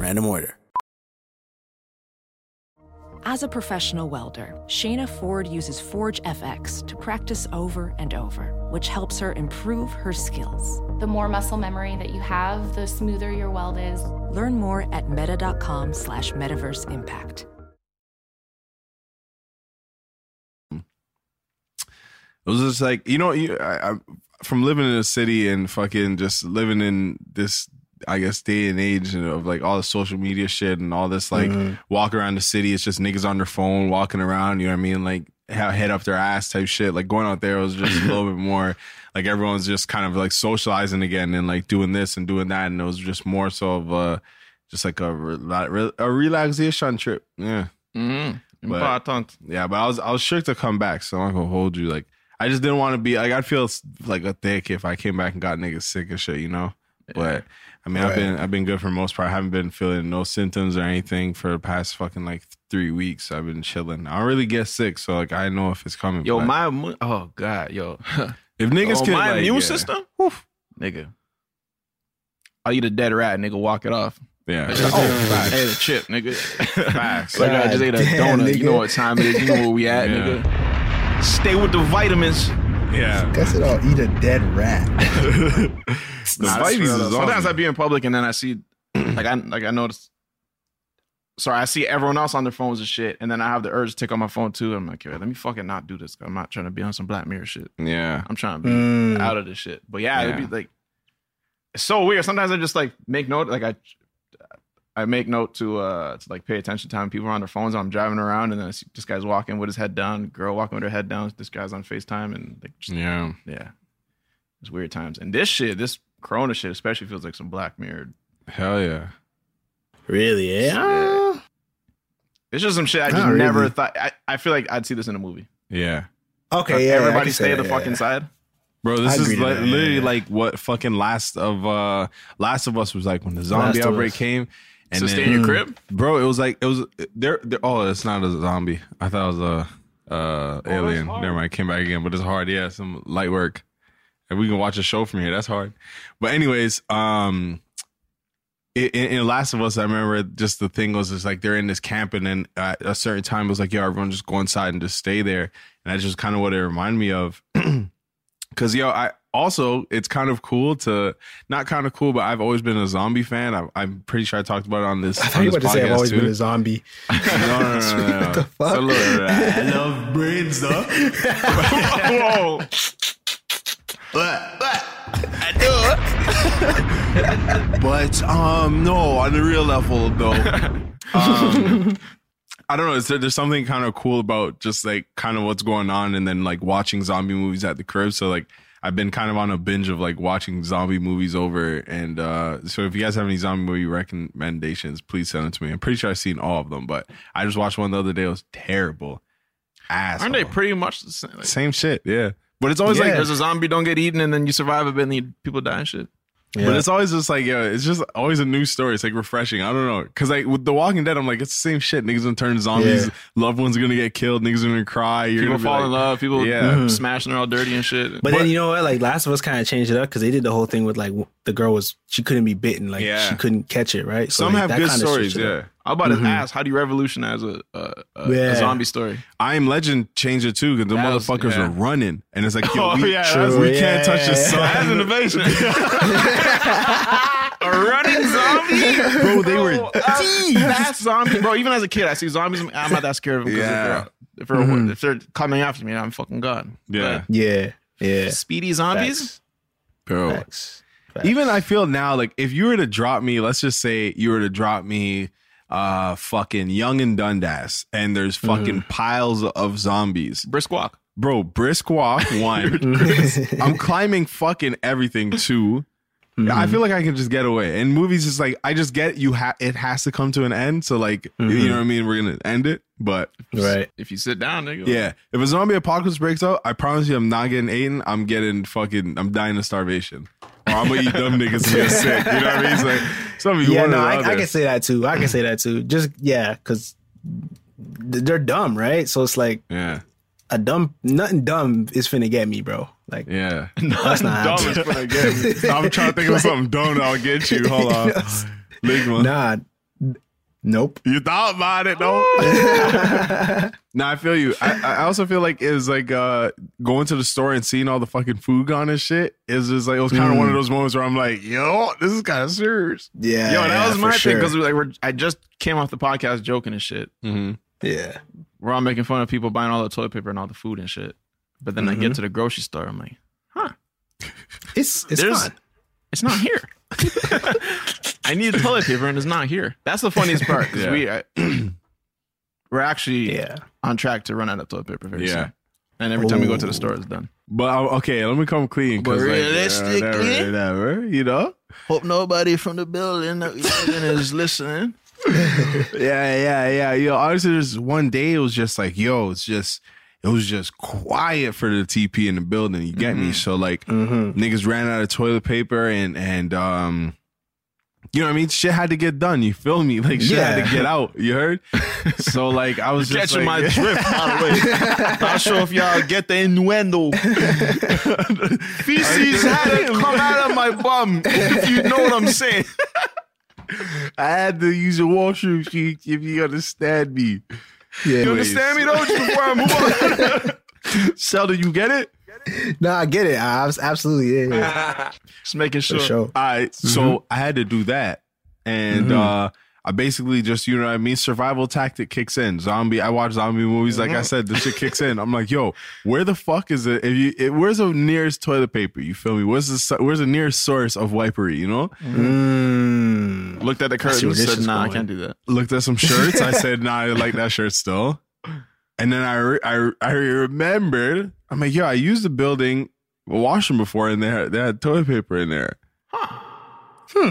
random order. As a professional welder, Shayna Ford uses Forge FX to practice over and over, which helps her improve her skills. The more muscle memory that you have, the smoother your weld is. Learn more at meta.com slash metaverse impact. it was just like you know you I, I from living in a city and fucking just living in this I guess day and age of like all the social media shit and all this like walk around the city. It's just niggas on their phone walking around. You know what I mean? Like head up their ass type shit. Like going out there was just a little bit more like everyone's just kind of like socializing again and like doing this and doing that. And it was just more so of uh just like a re- a relaxation trip. Yeah. Mm-hmm. But- Important. Yeah, but I was I was shook to come back, so I'm not gonna hold you. Like I just didn't want to be like I'd feel like a dick if I came back and got niggas sick and shit, you know. But I mean, I've been I've been good for the most part. I haven't been feeling no symptoms or anything for the past fucking like three weeks. I've been chilling. I don't really get sick, so like I know if it's coming. Yo, my oh god, yo, if niggas oh, can my like, immune yeah, system, Whew. nigga. I eat a dead rat, nigga. Walk it off. yeah. Like, oh, I ate a chip, nigga. Facts. like I just ate a God damn, donut. You know what time it is. You know where we at, Yeah. nigga. Stay with the vitamins. Yeah. Guess it all. Eat a dead rat. The Nah, that's vitamins real, is though. Sometimes. I be in public and then I see, like I like I notice. Sorry, I see everyone else on their phones and shit, and then I have the urge to take on my phone too. I'm like, "Okay, let me fucking not do this. I'm not trying to be on some Black Mirror shit. Yeah. I'm trying to be Mm. out of this shit. But yeah, it'd be like it's so weird. Sometimes I just like make note, like I I make note to uh to like pay attention to time people are on their phones. I'm driving around and then I see this guy's walking with his head down, girl walking with her head down. This guy's on Facetime and like just, Yeah. yeah, it's weird times. And this shit, this Corona shit, especially feels like some Black Mirror. Hell yeah. Really? Yeah. It's just some shit I just Not really. never thought. I, I feel like I'd see this in a movie. Yeah. Okay, yeah. Everybody can say stay the that, fucking yeah. side. Bro, this I is agree li- that, literally yeah. like what fucking Last of uh Last of Us was like when the zombie of outbreak came. And so stay in your crib. Bro, it was like it was there. oh, it's not a zombie. I thought it was a uh alien. Never mind, came back again. But it's hard. Yeah, some light work. And we can watch a show from here. That's hard. But anyways, um, in, in Last of Us, I remember just the thing was just like they're in this camp, and then at a certain time it was like, yo, everyone just go inside and just stay there. And that's just kind of what it reminded me of. Cause yo, I also it's kind of cool to not kind of cool, but I've always been a zombie fan. I, I'm pretty sure I talked about it on this. I on thought you were this about to say I've always too. been a zombie. No, no, no, no, no. What the fuck? So look, I love brain stuff. Whoa. but I do. But um, no, on the real level though. Um, I don't know. Is there, there's something kind of cool about just like kind of what's going on, and then like watching zombie movies at the crib. So like. I've been kind of on a binge of like watching zombie movies over, and uh so if you guys have any zombie movie recommendations, please send them to me. I'm pretty sure I've seen all of them, but I just watched one the other day. It was terrible. Ass. Aren't they pretty much the same? Like, Same shit, yeah. But it's always like like there's a zombie don't get eaten and then you survive a bit and you, people die and shit. But it's always just like, yeah, it's just always a new story. It's like refreshing. I don't know. Cause like with The Walking Dead, I'm like, it's the same shit. Niggas gonna turn zombies. Yeah. Loved ones are gonna get killed. Niggas are gonna cry. You're People gonna fall like- in love. People Yeah. Mm-hmm. smashing her all dirty and shit. But, then you know what? Like Last of Us kind of changed it up because they did the whole thing with like the girl was she couldn't be bitten, like Yeah. she couldn't catch it, right? So, Some like, have that good stories. Yeah. up. I about to mm-hmm. ask, how do you revolutionize a, a, a, Yeah. a zombie story? I am Legend changed it too because the That was- motherfuckers yeah. are running, and it's like, yo, Oh, we, yeah, that's- we True, can't yeah, touch the sun. That's innovation. a running zombie, Bro, they were Bro, That's zombie, bro. Even as a kid, I see zombies. I'm not that scared of them. 'cause Yeah. If they're, if, they're, if they're coming after me, I'm fucking gone. Yeah. Yeah, yeah. Speedy zombies. bro. Facts. Even I feel now, like if you were to drop me, let's just say you were to drop me uh fucking Yonge and Dundas and there's fucking piles of zombies. Brisk walk. Bro, brisk walk, one. I'm climbing fucking everything two. I mm-hmm. feel like I can just get away. And movies is like I just get you ha- it has to come to an end. So like you mm-hmm. know what I mean? We're gonna end it. But Right. If you sit down, nigga. yeah, if a zombie apocalypse breaks out, I promise you I'm not getting eaten. I'm getting fucking I'm dying of starvation. Or I'm gonna eat them niggas and get sick. You know what I mean? It's like some of you Yeah, no, I, I can say that too. I can say that too. Just yeah, because they're dumb, right? So it's like Yeah. a dumb, nothing dumb is finna get me, bro. Like Yeah. that's not Dumb happening. is gonna get me. I'm trying to think of something dumb that I'll get you. Hold on. Ligma. Nah, nope. You thought about it though. no, I feel you. I, I also feel like it's like uh going to the store and seeing all the fucking food gone and shit. Is just like it was kind of one of those moments where I'm like, yo, this is kind of serious. Yeah, Yo, that yeah, was for my thing sure. because like we're, I just came off the podcast joking and shit. Mm-hmm. yeah, We're all making fun of people buying all the toilet paper and all the food and shit. But then I Mm-hmm. get to the grocery store, I'm like, huh. it's it's There's- fun. it's not here. I need toilet paper and it's not here. That's the funniest part because Yeah. we I, we're actually Yeah. on track to run out of toilet paper very Yeah. soon. And every time we go to the store, it's done. But uh, okay, let me come clean. But like, uh, realistically- whatever, whatever, you know. Hope nobody from the building is listening. Yeah, yeah, yeah. You Yo, honestly, there's one day it was just like, yo, it's just it was just quiet for the TP in the building. You get me? So like niggas ran out of toilet paper and and um you know what I mean? Shit had to get done. You feel me? Like shit had to get out. You heard? So like I was just Catching like, my drift, by the way. Not sure if y'all get the innuendo. Feces had to come out of my bum, if you know what I'm saying. I had to use a washroom sheet if you understand me. Yeah, You understand me though? Just before I move on. Sheldon, you get it? No, I get it. I was absolutely yeah, yeah. Just making sure. sure. All right, so I had to do that, and uh I basically just you know what I mean. Survival tactic kicks in. Zombie. I watch zombie movies. Like I said, the shit kicks in. I'm like, yo, where the fuck is it? If you, it, where's the nearest toilet paper? You feel me? Where's the where's the nearest source of wipery? You know? Mm. Looked at the I see where curtains, said, is "Nah, I can't do that." Looked at some shirts. I said, nah, I like that shirt still. And then I re- I I remembered. I'm like, yo, I used the building washroom before, and they had, they had toilet paper in there.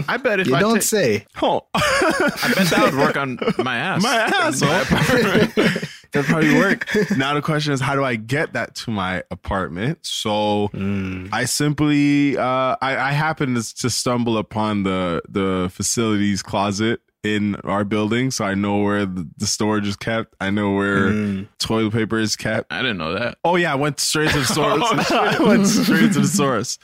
I bet if You I don't take- say. Oh, I bet that would work on my ass. my ass. That'd probably work. Now the question is, how do I get that to my apartment? So I simply, uh, I, I happened to, to stumble upon the the facilities closet in our building, so I know where the, the storage is kept. I know where toilet paper is kept. I didn't know that. Oh yeah, I went straight to the source. I went straight to the source,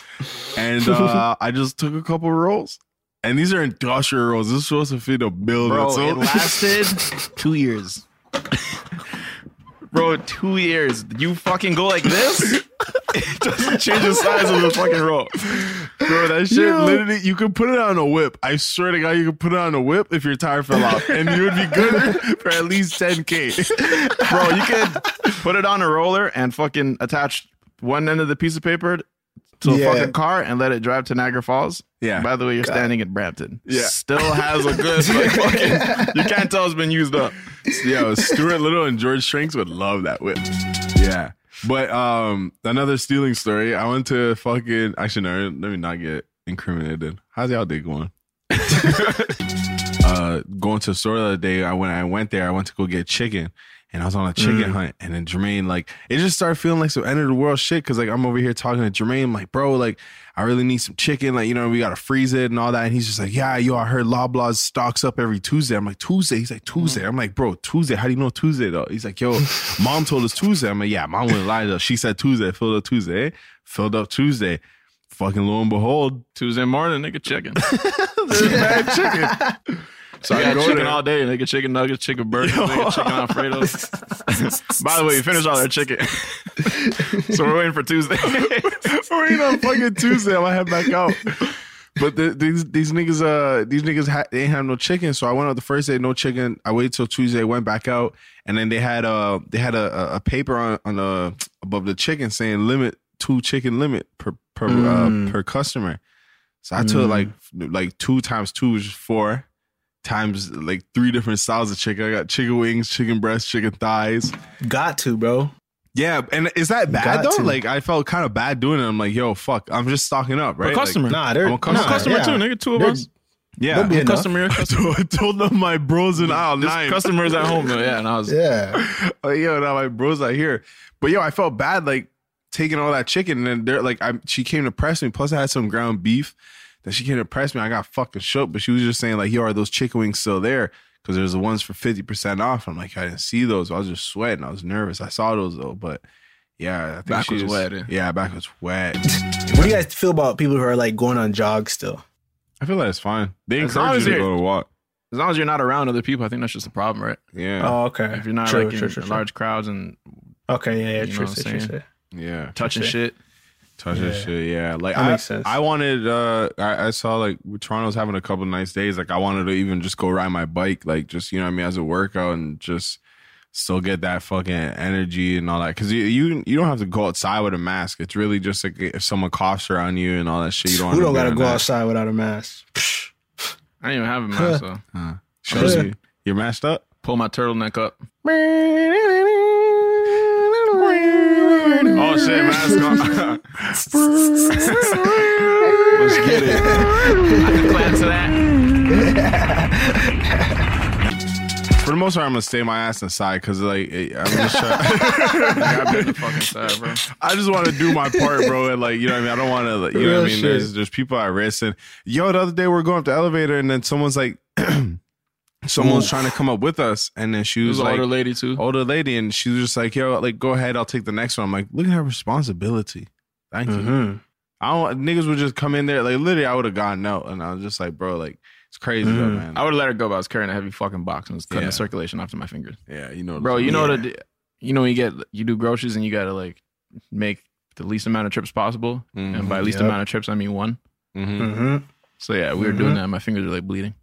and uh, I just took a couple rolls. And these are industrial rolls. This is supposed to fit a building. Bro, so- it lasted two years. Bro, two years. You fucking go like this? it doesn't change the size of the fucking roll. Bro, that shit literally, you could put it on a whip. I swear to God, you could put it on a whip if your tire fell off, and you would be good for at least 10K. Bro, you could put it on a roller and fucking attach one end of the piece of paper to a Yeah. fucking car and let it drive to Niagara Falls. Yeah. By the way, you're standing in Brampton. Yeah. Still has a good like, fucking. You can't tell it's been used up. Yo, Stuart Little and George Shrinks would love that whip. Yeah. But um, another stealing story. I went to fucking, actually, no, let me not get incriminated. How's y'all day going? uh, going to the store the other day, I when I went there, I went to go get chicken, and I was on a chicken mm. hunt, and then Jermaine like it just started feeling like some end of the world shit because like I'm over here talking to Jermaine, like bro, like I really need some chicken, like you know we gotta freeze it and all that, and he's just like, yeah, yo, I heard Loblaws stocks up every Tuesday. I'm like Tuesday, he's like Tuesday. Mm. I'm like, bro, Tuesday. How do you know Tuesday though? He's like, yo, mom told us Tuesday. I'm like, yeah, mom wouldn't lie though. She said Tuesday. Filled up Tuesday. Eh? Filled up Tuesday. Fucking lo and behold, Tuesday morning, nigga, chicken. there's bad chicken. So I I got go chicken there. all day. Nigga, chicken nuggets, chicken burgers, nigga, chicken alfredos. By the way, you finished all their chicken. so we're waiting for Tuesday. We're eating on fucking Tuesday. I'm gonna head back out. But the, these these niggas uh these niggas ha- they ain't have no chicken, so I went out the first day no chicken. I waited till Tuesday, went back out, and then they had uh they had a, a- a paper on on the above the chicken saying limit two chicken limit per per uh, per customer. So I took like like two times two is four times like three different styles of chicken. I got chicken wings, chicken breast, chicken thighs. Got to, bro. Yeah, and is that bad Got though? to. Like I felt kind of bad doing it. I'm like, yo, fuck, I'm just stocking up, right? a customer. Nah, they're I'm a customer. customer yeah. too, nigga. Two of They're- us. Yeah, Don't be enough. Customer, I told, I told them my bros in aisle This nine. customers at home though. Yeah, and I was Yeah. like, oh, yo, now my bros are here. But yo, I felt bad like taking all that chicken, and then they're like, I she came to press me. Plus, I had some ground beef that she can't impress me. I got fucking shook, but she was just saying like, yo, are those chicken wings still there? Because there's the ones for fifty percent off. I'm like, I didn't see those. I was just sweating. I was nervous. I saw those though, but. Yeah, I think Back she was just- wet, eh? Yeah, back was wet. What do you guys feel about people who are like going on jogs still? I feel like it's fine. They As long encourage as you to you're- go to walk. as long as you're not around other people, I think that's just a problem, right? Yeah. Oh, okay. If you're not True, like in true, true, true. large crowds and Okay, yeah, yeah, You know true, what I'm true, true, true. Yeah. touching shit. Touch that Yeah. shit. Yeah. Like That I, makes sense. I wanted uh I, I saw like Toronto's having a couple nice days. Like I wanted to even just go ride my bike, like just you know what I mean, as a workout and just still get that fucking energy and all that. Cause you you, you don't have to go outside with a mask. It's really just like if someone coughs around you and all that shit, you don't Who don't got gotta to go outside without a mask? I didn't even have a mask, so Shows you. You're masked up? pull my turtleneck up. Oh shit, mask on. Let's get it. I can clap to that. For the most part, I'm gonna stay my ass inside because like I'm just trying. I've been fucking side, bro. I just want to do my part, bro. And like, you know what I mean? I don't want to, like, you know Real what I mean? shit. There's, there's people at risk. And yo, the other day we're going up the elevator and then someone's like, someone's trying to come up with us. And then she was was like, older lady too. older lady. And she was just like, yo, like, go ahead. I'll take the next one. I'm like, look at her responsibility. Thank you. Mm-hmm. I don't, niggas would just come in there. Like, literally, I would have gone out. And I was just like, bro, like, it's crazy though, Mhm. man. I would have let her go, but I was carrying a heavy fucking box and was cutting Yeah. the circulation after my fingers. yeah, you know, Bro, you know Yeah. the you know, you get you do groceries and you gotta like make the least amount of trips possible. And by least Yep. amount of trips, I mean one. Mm-hmm. So yeah, we were doing that. My fingers are like bleeding.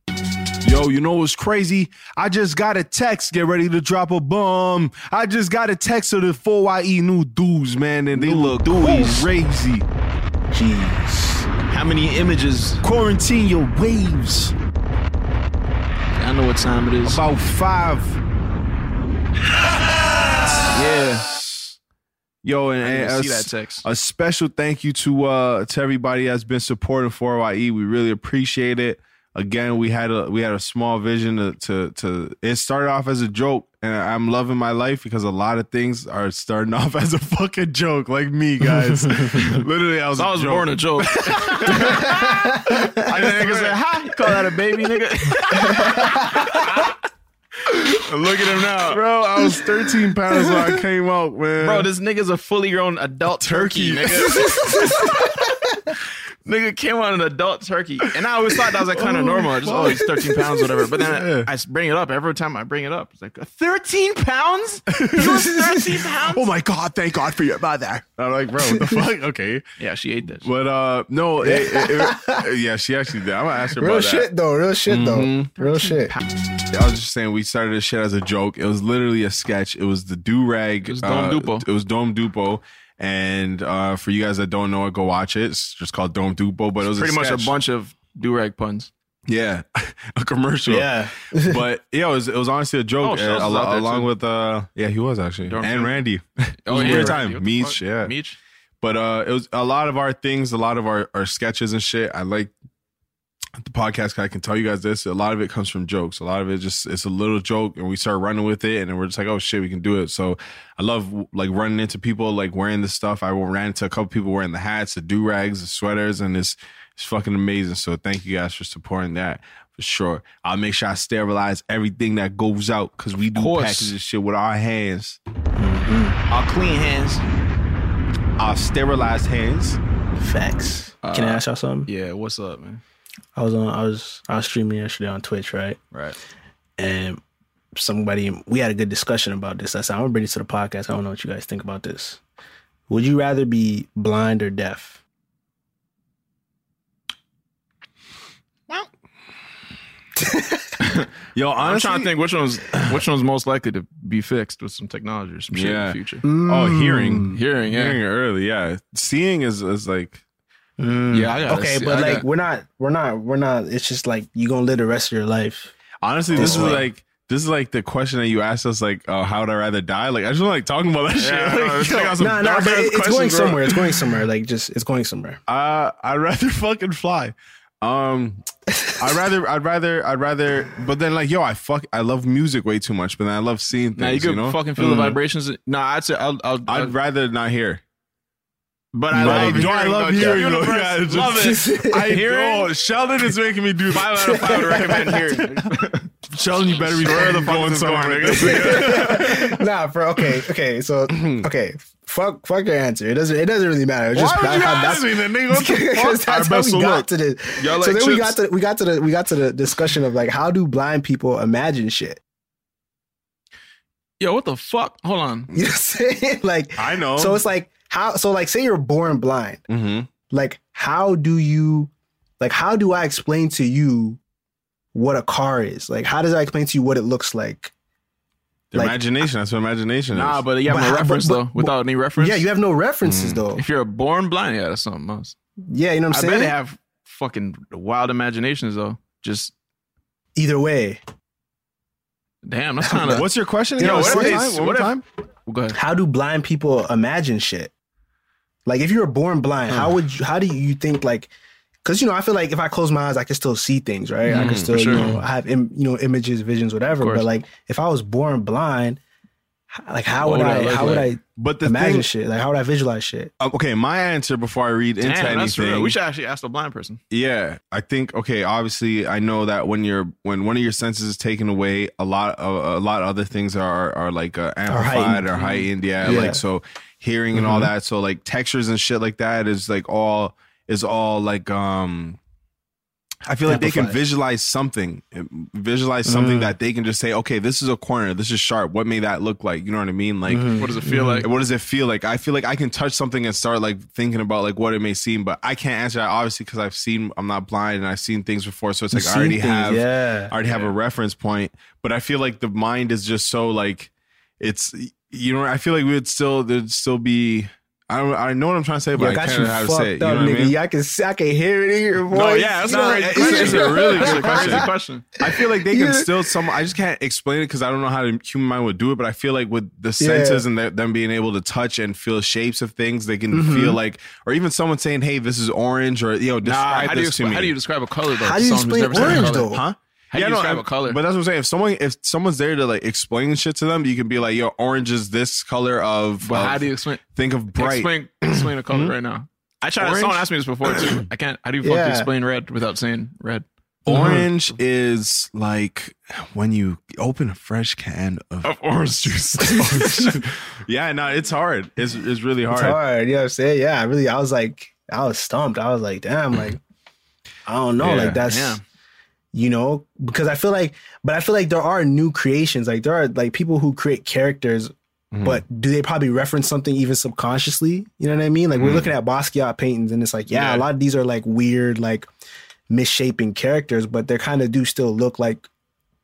Yo, you know what's crazy? I just got a text. Get ready to drop a bomb. I just got a text of the 4YE new dudes, man, and they look crazy. Jeez. How many images? Quarantine your waves. I know what time it is. About five. yeah. Yo, and, and see a, that text. a special thank you to uh to everybody that's been supporting 4YE. We really appreciate it. Again, we had a we had a small vision to, to to it started off as a joke, and I'm loving my life because a lot of things are starting off as a fucking joke, like me, guys. Literally, I was I a was joke. born a joke. I nigga said, "Ha, you call that a baby, nigga?" Look at him now, bro. I was 13 pounds when I came out, man. Bro, this nigga's a fully grown adult turkey, nigga. Nigga came on an adult turkey, and I always thought that was like kind of normal. I just oh, he's thirteen pounds, whatever. But then Yeah. I, I bring it up every time I bring it up. It's like thirteen pounds. Thirteen pounds. oh my god, thank God for your mother. I'm like, bro, what the fuck? Okay, Yeah, she ate this. But uh, no, it, it- it- yeah, she actually did. I'm gonna ask her Real about that. shit though. Real shit though. Real shit. I was just saying we started this shit as a joke. It was literally a sketch. It was the do rag. It was Dome Dupo. It was Dome Dupo. And uh, for you guys that don't know it, go watch it. It's just called Dome Dupo. But it was Pretty much a bunch of durag puns. Yeah, a commercial. Yeah. but yeah, it was it was honestly a joke. Oh, Shells uh, al- there, along too. with uh, yeah, he was actually Dome and Dupo. Randy. Oh, it was a yeah, weird time. What Meech, yeah. Meech. But uh, it was a lot of our things, a lot of our, our sketches and shit. I like the podcast. I can tell you guys this. A lot of it comes from jokes. A lot of it just it's a little joke, and we start running with it, and then we're just like, oh shit, we can do it. So I love like running into people like wearing this stuff. I ran into a couple people wearing the hats, the do rags, the sweaters, and it's it's fucking amazing. So thank you guys for supporting that. For sure, I'll make sure I sterilize everything that goes out because we do course. package this shit with our hands, our clean hands. our sterilized hands. Facts. Can I Uh, ask y'all something? Yeah, what's up, man? I was on. I was. I was streaming yesterday on Twitch, right? Right. And somebody we had a good discussion about this. I said, I'm gonna bring this to the podcast. I don't know what you guys think about this. Would you rather be blind or deaf? Yo, I'm trying to think which one's which one's most likely to be fixed with some technology or some shit in the future. Oh, hearing, mm. Hearing, yeah. hearing early, yeah. Seeing is is like Yeah, I got okay, but like we're not. We're not. We're not. It's just like you gonna live the rest of your life. honestly, this is Oh. like this is like the question that you asked us, like, oh, how would I rather die? Like, I just like talking about that shit. I Like, know, it's I got some No, no, but it's questions, going bro. somewhere. It's going somewhere. Like just, it's going somewhere. Uh, I'd rather fucking fly. Um, I'd rather, I'd rather, I'd rather. But then, like, yo, I fuck, I love music way too much. But then I love seeing things. now you could know? fucking feel the vibrations. No, I'd say I'll. I'll, I'll I'd rather not hear. But I No, love do hearing. I love though. hearing? Universe. Yeah, it's love it. I Hearing? Oh, Sheldon is making me do Five out of five would recommend hearing. Sheldon, you better be Where the fuck going is this going, somewhere. nigga? nigga. nah, bro. Okay, okay. So, okay. Fuck, fuck your answer. It doesn't. It doesn't really matter. It's just Why would you how- ask me then, nigga? Because that's Alright, how we so got look. to the. Y'all so like then we got to we got to the we got to the discussion of like how do blind people imagine shit? Yo, what the fuck? Hold on. You know what I'm saying? Like I know. So it's like how so like say you're born blind. mm-hmm. Like how do you like how do I explain to you what a car is? Like how does I explain to you what it looks like? Like- imagination. That's what imagination Nah, is. Nah, but you have But no reference but- though. but- Without any reference. Yeah, you have no references Mm. though. If you're a born blind, yeah, that's something else. Yeah, you know what I I'm bet saying? they have fucking wild imaginations though. Just Either way, damn, that's kind of. What's your question? You know, One what more time, they- one more what if- time? Go ahead. how do blind people imagine shit? Like if you were born blind, how would you, how do you think like because you know I feel like if I close my eyes I can still see things right I can Mhm, still sure. you know have Im, you know images visions whatever but like if I was born blind like how would would I that look how would like? I But the imagine thing, shit like how would I visualize shit uh, okay, my answer before I read into Damn, that's anything. real. We should actually ask the blind person. Yeah, I think okay. Obviously, I know that when you're when one of your senses is taken away, a lot of a lot of other things are are like uh, amplified heightened. or heightened. Yeah, Yeah. like so hearing and all that. So like textures and shit like that is like all is all like um I feel like they can visualize something, visualize something Mm. that they can just say, okay, this is a corner, this is sharp. What may that look like? You know what I mean? Like, Mm-hmm. What does it feel like? What does it feel like? I feel like I can touch something and start like thinking about like what it may seem, but I can't answer that obviously because I've seen, I'm not blind and I've seen things before, so it's like You've I already things, have, yeah. I already have a reference point. But I feel like the mind is just so like, it's you know, I feel like we would still there'd still be. I don't. I know what I'm trying to say, but Yo, I got can't you know how to fucked say it. You up, know what I nigga. mean? Yeah, I can, I can hear it in your voice. No, yeah, that's You a know, great it's- it's a really That's good a crazy question. question. I feel like they can Yeah. still some. I just can't explain it because I don't know how the human mind would do it. But I feel like with the senses and the, them being able to touch and feel shapes of things, they can Mm-hmm. feel like, or even someone saying, "Hey, this is orange," or yo, Nah, describe how do you this to expl- me. how do you describe a color though? How do you someone explain a orange, color? though? Huh? How do you no, describe I- a color? But that's what I'm saying. If someone if someone's there to like explain shit to them, you can be like, "Yo, orange is this color of." But of- how do you explain? think of bright? Explain, explain a color mm-hmm. right now. I tried. Orange? Someone asked me this before too. I can't. How do you fucking Yeah. explain red without saying red? Mm-hmm. Orange is like when you open a fresh can of, Of orange juice. orange juice. Yeah, no, it's hard. It's it's really hard. It's hard. You know what I'm saying? Yeah, I really, I was like, I was stumped. I was like, damn, like, I don't know. Yeah, like, that's, yeah. You know, because I feel like, but I feel like there are new creations. Like, there are like people who create characters, Mm-hmm. but do they probably reference something even subconsciously? You know what I mean? Like, we're looking at Basquiat paintings and it's like, yeah, Yeah. a lot of these are like weird, like misshapen characters, but they kind of do still look like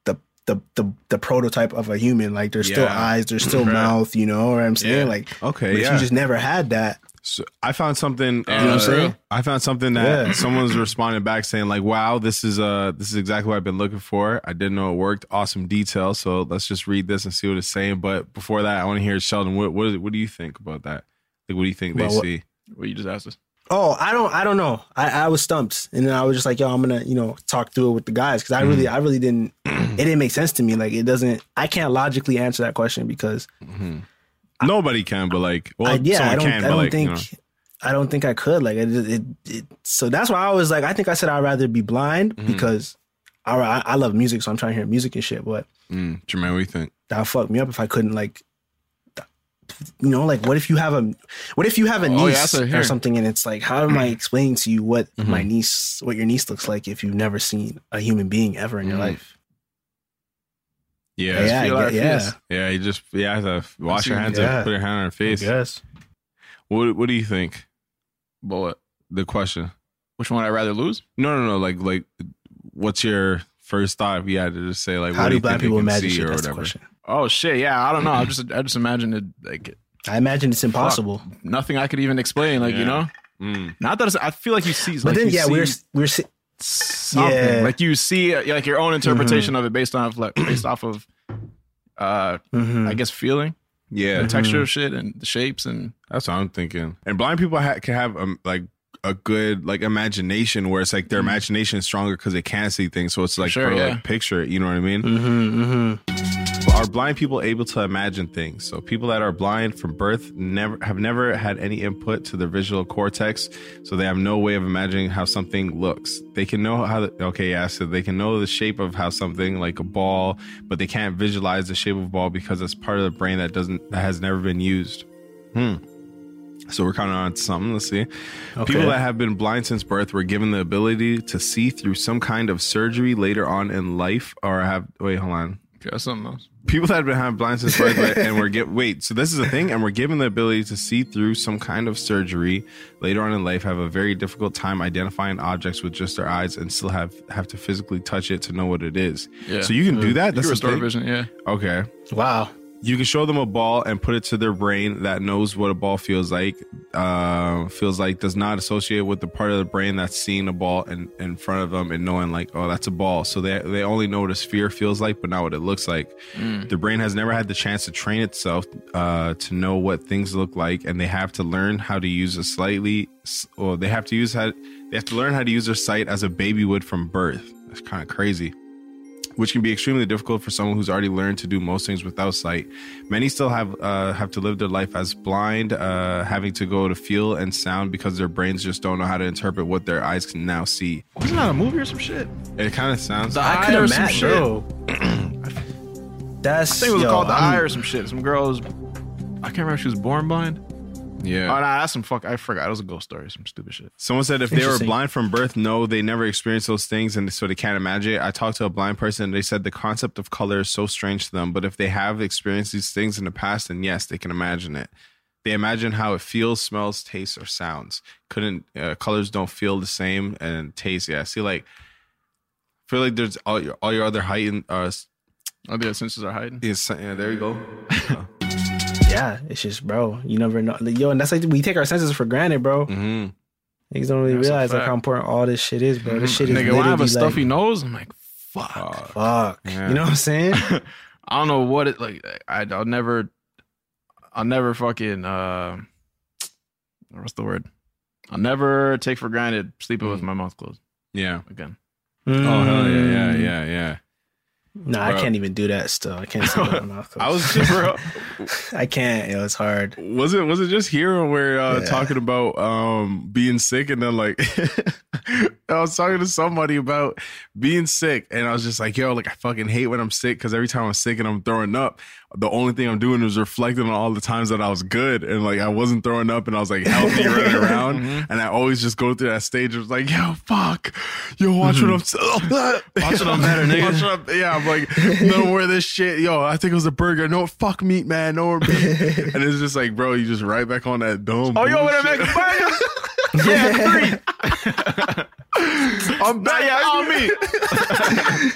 the, the, the, the prototype of a human. Like, there's still Yeah. eyes, there's still Right. mouth, you know what I'm saying? Yeah. Like, Okay, yeah. you just never had that. So I found something. You know what I'm uh, saying? I found something that Yeah. someone's responding back saying like, "Wow, this is uh this is exactly what I've been looking for. I didn't know it worked. Awesome detail. So let's just read this and see what it's saying." But before that, I want to hear Sheldon. What what, what do you think about that? Like, what do you think they About what? see? Well, you just asked us. Oh, I don't, I don't know. I, I was stumped, and then I was just like, "Yo, I'm gonna, you know, talk through it with the guys," because I really, Mm-hmm. I really didn't. It didn't make sense to me. Like, it doesn't. I can't logically answer that question because, Nobody can, but like, well, I, yeah, I don't, can, I don't like, think, you know. I don't think I could. Like, it, it, it, so that's why I was like, I think I said I'd rather be blind Mm-hmm. because, I, I, I love music, so I'm trying to hear music and shit. But Mm, Jermaine, what do you think? that would fuck me up if I couldn't like. You know, like what if you have a, what if you have a Oh, yeah, niece that's a- or something, and it's like, how am I explaining to you what Mm-hmm. my niece, what your niece looks like if you've never seen a human being ever in your Mhm. life? Yeah, yeah, feel our get- yeah, fears. yeah. You just yeah, have to wash your hands yeah. and put your hand on her face. Yes. What What do you think? But what? The question. Which one I'd rather lose? No, no, no. Like, like, what's your first thought if you had to just say like, How what do you black think people can imagine see shit? or That's the whatever? question. Oh shit! Yeah, I don't know. I just I just imagine it like I imagine it's impossible. nothing I could even explain. Like you know, Mm. not that it's, I feel like you see. But like, then, yeah, see we're we're si- something. Yeah. Mm-hmm. Like you see uh, like your own interpretation of it based on like based off of uh Mhm. I guess feeling Yeah, the texture of shit and the shapes and that's what I'm thinking. And blind people ha- can have um, like a good like imagination where it's like their imagination is stronger because they can't see things. So it's like, Sure, bro, yeah. like picture it. You know what I mean? Mm-hmm, mhm. Are blind people able to imagine things? So people that are blind from birth never have never had any input to their visual cortex, so they have no way of imagining how something looks. They can know how the, okay, yeah, so they can know the shape of how something like a ball, but they can't visualize the shape of a ball because it's part of the brain that doesn't that has never been used. Hmm. So we're kind of on something. Let's see. Okay. People that have been blind since birth were given the ability to see through some kind of surgery later on in life, or have wait, hold on okay, that's something else. people that have been have blind since birth like, and we're get wait so this is a thing and we're given the ability to see through some kind of surgery later on in life have a very difficult time identifying objects with just their eyes and still have have to physically touch it to know what it is Yeah. so you can do that You that's can the restore thing? vision. Yeah. okay Wow. You can show them a ball and put it to their brain that knows what a ball feels like uh feels like does not associate with the part of the brain that's seeing a ball in, in front of them and knowing like oh that's a ball. So they they only know what a sphere feels like but not what it looks like. The brain has never had the chance to train itself uh to know what things look like and they have to learn how to use a slightly or they have to use how they have to learn how to use their sight as a baby would from birth. It's kind of crazy which can be extremely difficult for someone who's already learned to do most things without sight. Many still have uh, have to live their life as blind, uh, having to go to feel and sound because their brains just don't know how to interpret what their eyes can now see. Wasn't that a movie or some shit? It kind of sounds. The I Eye could or some imagine, shit. bro. That's I think it was yo, called The I'm- Eye or some shit. Some girls. I can't remember if she was born blind. Yeah. Oh, nah, that's some fuck. I forgot. It was a ghost story. Some stupid shit. Someone said if they were Interesting. blind from birth, no, they never experienced those things, and so they can't imagine it. I talked to a blind person, and they said the concept of color is so strange to them. But if they have experienced these things in the past, then yes, they can imagine it. They imagine how it feels, smells, tastes, or sounds. Couldn't uh, colors don't feel the same and taste. Yeah, see, like, I feel like there's all your all your other heightened. Uh, Oh, the senses are hiding. yes, yeah, there you go. Yeah, it's just, bro. You never know. Like, Yo, and that's like we take our senses for granted, bro. Mm-hmm. Niggas don't really That's realize like how important all this shit is, bro. This shit is Nigga, when I have a literally, stuffy like, nose, I'm like, fuck. Fuck. Yeah. You know what I'm saying? I don't know what it like. I, I'll never, I'll never fucking. uh What's the word? I'll never take for granted sleeping with my mouth closed Yeah. again. Oh hell yeah, yeah, yeah, yeah. Nah, I can't even do that still. I can't see my mouth. I was just, bro. I can't. It was hard. Was it was it just here when we're uh, Yeah. talking about um being sick and then like I was talking to somebody about being sick and I was just like yo like I fucking hate when I'm sick because every time I'm sick and I'm throwing up the only thing I'm doing is reflecting on all the times that I was good and like I wasn't throwing up and I was like healthy running around mm-hmm. and I always just go through that stage of like yo fuck yo watch what mm-hmm. I'm oh, watch what I'm better, nigga. Watch what I'm- yeah I'm like no more of this shit yo I think it was a burger no fuck meat man no more meat and it's just like bro you just right back on that dumb Oh, you over there bullshit. making burgers? yeah, three. I'm back yeah, on me.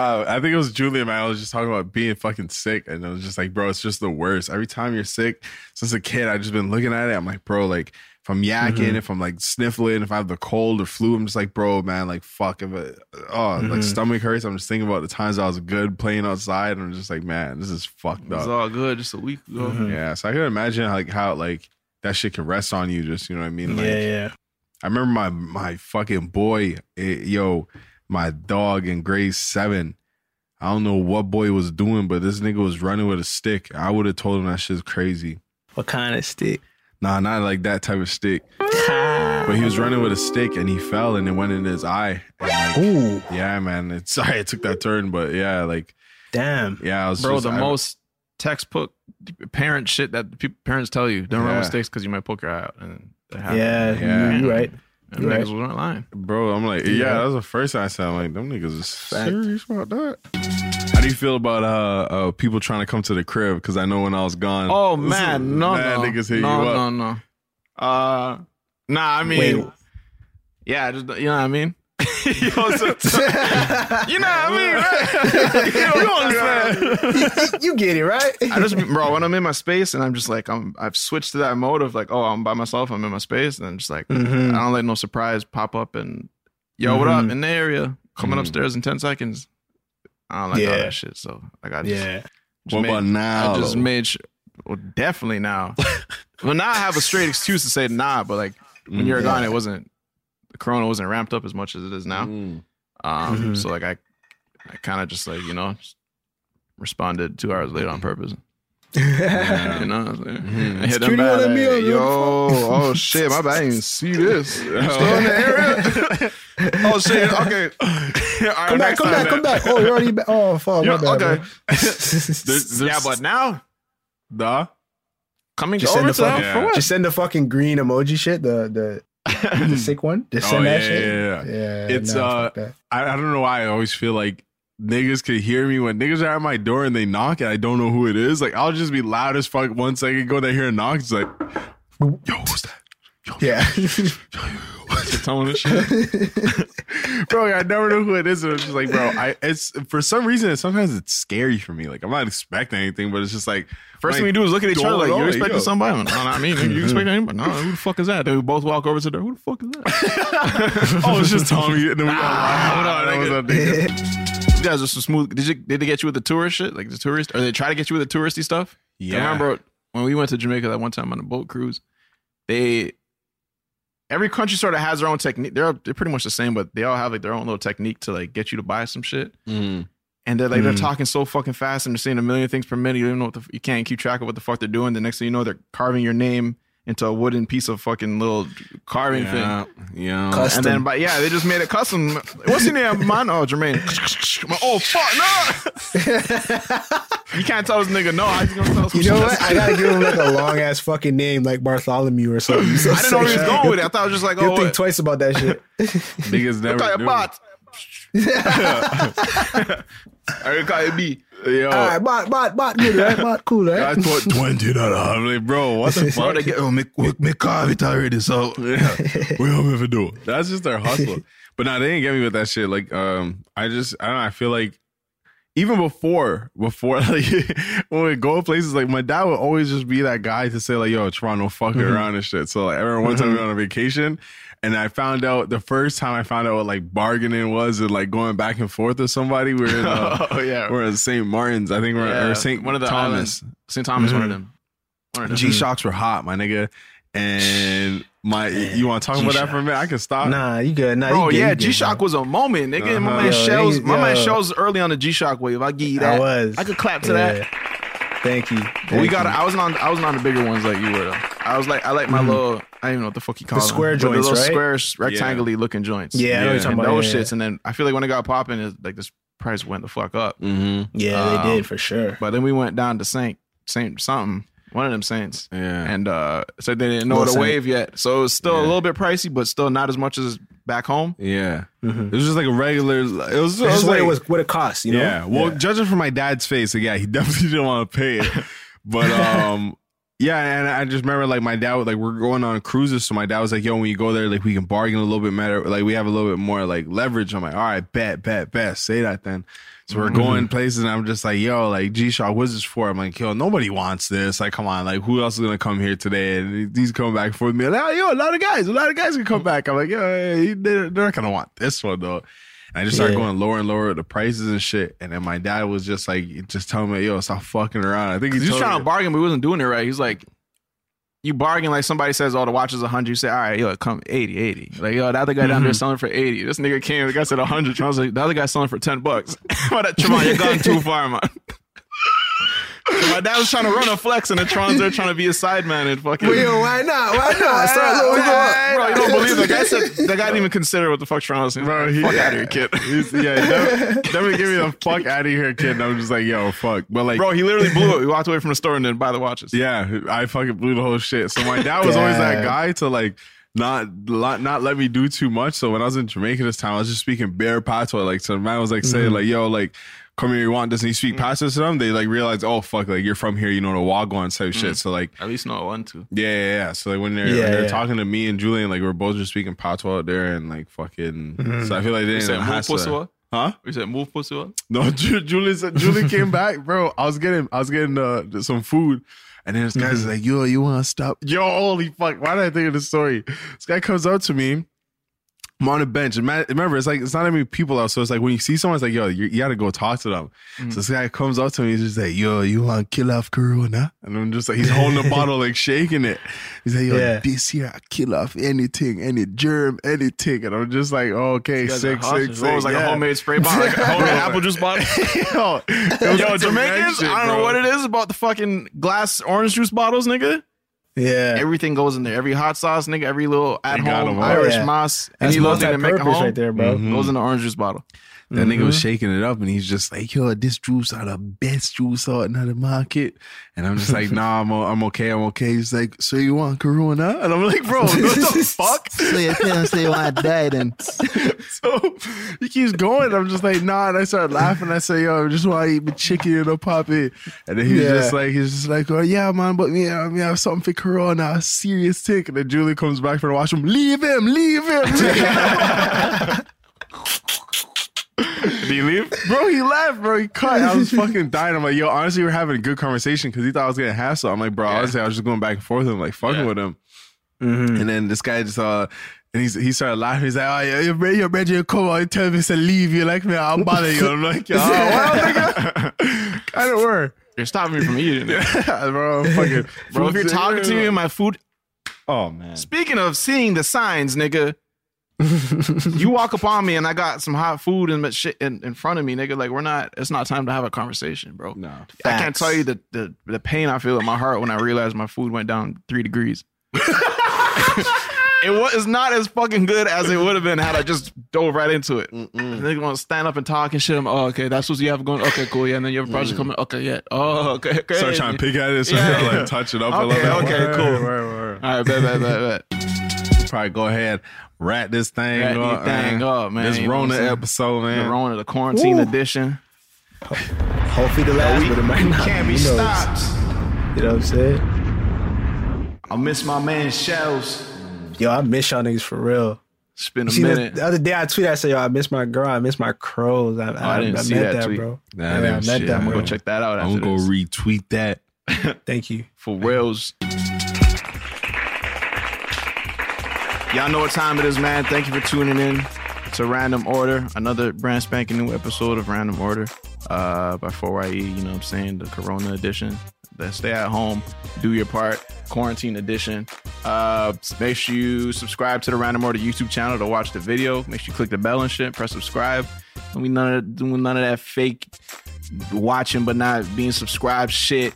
No, I think it was Julia, man. I was just talking about being fucking sick, and I was just like, bro, it's just the worst. Every time you're sick, since a kid, I've just been looking at it. I'm like, bro, like if I'm yakking, Mm-hmm. if I'm like sniffling, if I have the cold or flu, I'm just like, bro, man, like fuck, if it, oh, like Mm-hmm. stomach hurts. I'm just thinking about the times I was good playing outside, and I'm just like, man, this is fucked up. It's all good. Just a week ago. Mm-hmm. Yeah, so I can imagine like how like that shit can rest on you. Just you know what I mean? Like, yeah, yeah. I remember my my fucking boy, eh, yo, my dog in grade seven. I don't know what boy was doing, but this nigga was running with a stick. I would have told him that shit's crazy. What kind of stick? Nah, not like that type of stick. Ah. But he was running with a stick and he fell and it went in his eye. And like, Ooh, yeah, man. It's sorry it took that turn, but yeah, like damn. yeah, I was Bro, just- the I- most textbook parent shit that people, parents tell you don't run with sticks because you might poke your eye out. And that happens. Yeah, Yeah. you right. And You're niggas right. weren't lying. Bro, I'm like, yeah, Yeah. that was the first time I said, I'm like, them niggas is Fact. serious about that. How do you feel about uh, uh people trying to come to the crib? Because I know when I was gone, Oh man, no, mad no, niggas hit no, you up. no, no. Uh, nah. I mean, Wait. yeah, just you know what I mean. You, know, so- you know what I mean, right? you understand? you get it right. I just, bro, when I'm in my space and I'm just like, I'm, I've switched to that mode of like, oh, I'm by myself, I'm in my space, and I'm just like, Mhm. I don't let no surprise pop up and, yo, what up in the area? Coming Mhm. upstairs in ten seconds. I don't like all that shit. So like, I just, yeah. just What made- about now? I just made sure. Well, definitely now. well, now I have a straight excuse to say nah, but like when you were gone, it wasn't the corona wasn't ramped up as much as it is now. Mm. Um, Mhm. so like I, I kind of just like you know just responded two hours late on purpose. You know, I was like, I hit them back, won't let me like, on, yo, oh shit, my bad, I didn't even see this. Still in the area? oh shit, okay. All right, Come back, come back, then. come back. Oh, you're already back. Oh, fuck. Yeah, my bad, okay. bro. There's- yeah, but now Duh. coming Just over send the to fucking, for what? just send the fucking green emoji shit. The the the sick one. Just Oh, send that yeah, shit. yeah, yeah. It's, nah, uh. I, I don't know why I always feel like niggas could hear me when niggas are at my door and they knock and I don't know who it is. Like I'll just be loud as fuck one second, go to hear a knock. It's like, yo, who's that? Yeah. tone and shit. bro, I never know who it is. And I'm just like, bro, I it's for some reason sometimes it's scary for me. Like I'm not expecting anything, but it's just like First like, thing we do is look at each other like, you're expecting yo. somebody? No, no, I mean, you expecting anybody? No, who the fuck is that? Then we both walk over to the, who the fuck is that? oh, it's just Tommy. And then we Ah, hold on, that was nigga." You guys are so smooth. Did you did they get you with the tourist shit? Like the tourist? Or they try to get you with the touristy stuff? Yeah. I remember when we went to Jamaica that one time on a boat cruise, they every country sort of has their own technique. They're they're pretty much the same, but they all have like their own little technique to like get you to buy some shit. Mm. And they're like they're Mm. talking so fucking fast and they're saying a million things per minute. You don't know what the, you can't keep track of what the fuck they're doing. The next thing you know, they're carving your name into a wooden piece of fucking little carving Yeah, thing. yeah. And then, but yeah, they just made it custom. What's your name, man? Oh, Jermaine. Like, oh fuck no! you can't tell this nigga no. How's he gonna tell us? You know what? I gotta give him like a long ass fucking name, like Bartholomew or something. So I didn't know where he was going with it. I thought I was just like, You'll oh, think twice about that shit. Niggas never call you do. bot. I call you B. Yo, All right, bot, bot, bot, good, right? Bot, cool, right? I right? put twenty dollars. I'm like, bro, what the fuck? they get, oh, me, me, me carve it already, so. Yeah. we don't ever do. That's just their hustle. but nah, they didn't get me with that shit. Like, um, I just I don't know, I feel like even before, before like when we go places, like my dad would always just be that guy to say, like, yo, Toronto, fuck it mm-hmm. around and shit. So like I remember one time we went mm-hmm. on a vacation and I found out the first time I found out what like bargaining was and like going back and forth with somebody. We were in uh, Oh, yeah. we're in St. Martin's. I think we're Yeah, or St. one of the Thomas. islands. St. Thomas, one of them. One of them. G Shocks were hot, my nigga. And my you want to talk about that for a minute? I can stop. Nah, you good. Nah, Bro, you good, oh yeah, G Shock was a moment, nigga. My Uh-huh. man Yo, Shells, he- my man. Shells early on the G Shock wave. I give you that. I was. I could clap to Yeah. that. Thank you. But we got. you. I wasn't on. I wasn't on the bigger ones like you were. Though. I was like. I like my little. I don't even know what the fuck you call them. The square But joints, the little right? square, rectangular looking joints. Yeah, I know you're talking and about. those yeah, shits. And then I feel like when it got popping, is like this price went the fuck up. Mm-hmm. Yeah, Um, they did for sure. But then we went down to Saint Saint something. One of them Saints. Yeah. And uh said they didn't know Little the Saint. wave yet. So it was still a little bit pricey, but still not as much as back home. Yeah. Mm-hmm. It was just like a regular. It was, it was, It's just what it was, what it cost, you know? Yeah. Well, judging from my dad's face, like, yeah, he definitely didn't want to pay it. But um, yeah, and I just remember like my dad, would- like we're going on cruises, so my dad was like, "Yo, when you go there, like we can bargain a little bit better, like we have a little bit more like leverage." I'm like, "All right, bet, bet, bet, say that then." So we're going mm-hmm. places, and I'm just like, "Yo, like G Shock, what's this for?" I'm like, "Yo, nobody wants this. Like, come on, like who else is gonna come here today?" And he's coming back for me. Like, oh, yo, a lot of guys, a lot of guys can come back. I'm like, "Yo, they're, they're not gonna want this one though." And I just started Yeah. going lower and lower the prices and shit. And then my dad was just like, just telling me, yo, stop fucking around. I think He was trying to bargain, but he wasn't doing it right. He's like, you bargain like somebody says, oh, the watch is 100. You say, all right, yo, come 80, 80. Like, yo, the other guy down there mm-hmm. selling for 80. This nigga came, the guy said 100. I was like, the other guy's selling for 10 bucks. but that Tremont, you're going too far, man. My dad was trying to run a flex, and the Tron's there trying to be a sideman and fucking. Well, yo, why not? Why not? Start low, we go up. Bro, you don't believe the guy said the guy didn't even consider what the fuck Tron was saying. Bro, he- fuck out of here, kid. He's- yeah, definitely, definitely give me the fuck out of here, kid. And I'm just like, yo, fuck. But like, Bro, he literally blew it. He walked away from the store and then buy the watches. yeah, I fucking blew the whole shit. So my dad was always that guy to like not not not let me do too much. So when I was in Jamaica this time, I was just speaking bare patois. Like, so the man was like saying mm-hmm. like, yo, like. Come here, you want this? And you speak patois to them. They like realize, oh fuck, like you're from here, you know the Wagwan type shit. Mm. So like, At least know one, two. Yeah, yeah, yeah. So like when they're, Yeah, when they're yeah. talking to me and Julian, like we're both just speaking patois out there and like fucking. Mm-hmm. So I feel like they You didn't said move have to. what? Huh? You said move pussy what? No, Ju- Julian said Julian came back, bro. I was getting I was getting uh, some food, and then this guy's mm. like, "Yo, you want to stop?" Yo, holy fuck! Why did I think of this story? This guy comes up to me. I'm on a bench. And remember, it's like it's not that many people out, so it's like when you see someone, it's like, yo, you, you got to go talk to them. So this guy comes up to me, he's just like, yo, you want to kill off Corona? And I'm just like, he's holding the bottle, like shaking it. He's like, yo, Yeah. this here, I kill off anything, any germ, anything. And I'm just like, oh, okay, You guys sick, are sick, sick. What was like yeah. a homemade spray bottle, like a homemade apple juice bottle. yo, Yo, Jamaicans, shit, I don't know what it is about the fucking glass orange juice bottles, nigga. Yeah. Everything goes in there. Every hot sauce, nigga. Every little at They got home 'em all. Irish Yeah. moss, That's any little thing to make at multi-purpose home right there, bro. Mm-hmm. goes in the orange juice bottle. That nigga was Mm-hmm. shaking it up and he's just like, yo, this juice are the best juice out in the market. And I'm just like, nah, I'm, I'm okay, I'm okay. He's like, so you want Corona? And I'm like, bro, what the fuck? So you can't say you want to die then. So he keeps going. I'm just like, nah. And I start laughing. I say, yo, I just want to eat my chicken and a poppy. And then he's Yeah. just like, he's just like, oh, yeah, man, but me, I mean, I have something for Corona, a serious tick. And then Julie comes back from the washroom, leave him, leave him. Do you leave? bro, he left, bro. He cut. I was fucking dying. I'm like, yo, honestly, we're having a good conversation because he thought I was gonna hassle. I'm like, bro, honestly, I was just going back and forth with him, like fucking Yeah. with him. Mm-hmm. And then this guy just uh and he's, he started laughing. He's like, "Oh, yeah, your your brother come out and tell me to leave you like me. I'll bother you." I'm like, "Oh, well, nigga, kind of were, You're stopping me from eating it. bro. Fucking, Bro, if you're talking to me and my food. oh man, Speaking of seeing the signs, nigga. You walk up on me and I got some hot food and shit in, in front of me, nigga. Like we're not. It's not time to have a conversation, bro. no, I can't tell you the, the the pain I feel in my heart when I realize my food went down three degrees. it was not as fucking good as it would have been had I just dove right into it. They're gonna stand up and talk and shit. I'm, oh, okay, that's what you have going. Okay, cool. Yeah, and then you have a project coming. Okay, yeah. Oh, okay, okay. Start trying to pick at it, so Yeah. you like touch it up a little bit. okay, Word, cool. word, word. All right, bet, bet, bet, bet. Probably go ahead, wrap this thing Wrap up. the thing up, man. This You know Rona episode, man. The Rona, the quarantine Woo. edition. Hopefully the last, we, but it might not. can't be stopped. You know what I'm saying? I miss my man Shells. Yo, I miss y'all niggas for real. It's been a See, the, minute. the other day I tweeted, I said, yo, I miss my girl, I miss my crows. I, oh, I, I didn't I see met that tweet. bro. Nah, I yeah, I didn't met see that, that. bro. Go check that out. I'm gonna this. retweet that. Thank you. for Wales. Y'all know what time it is, man. Thank you for tuning in to Random Order, another brand spanking new episode of Random Order uh, by 4YE. You know what I'm saying? The Corona edition. The stay at home, do your part, quarantine edition. Uh, make sure you subscribe to the Random Order YouTube channel to watch the video. Make sure you click the bell and shit. Press subscribe. And we none of doing none of that fake watching but not being subscribed shit.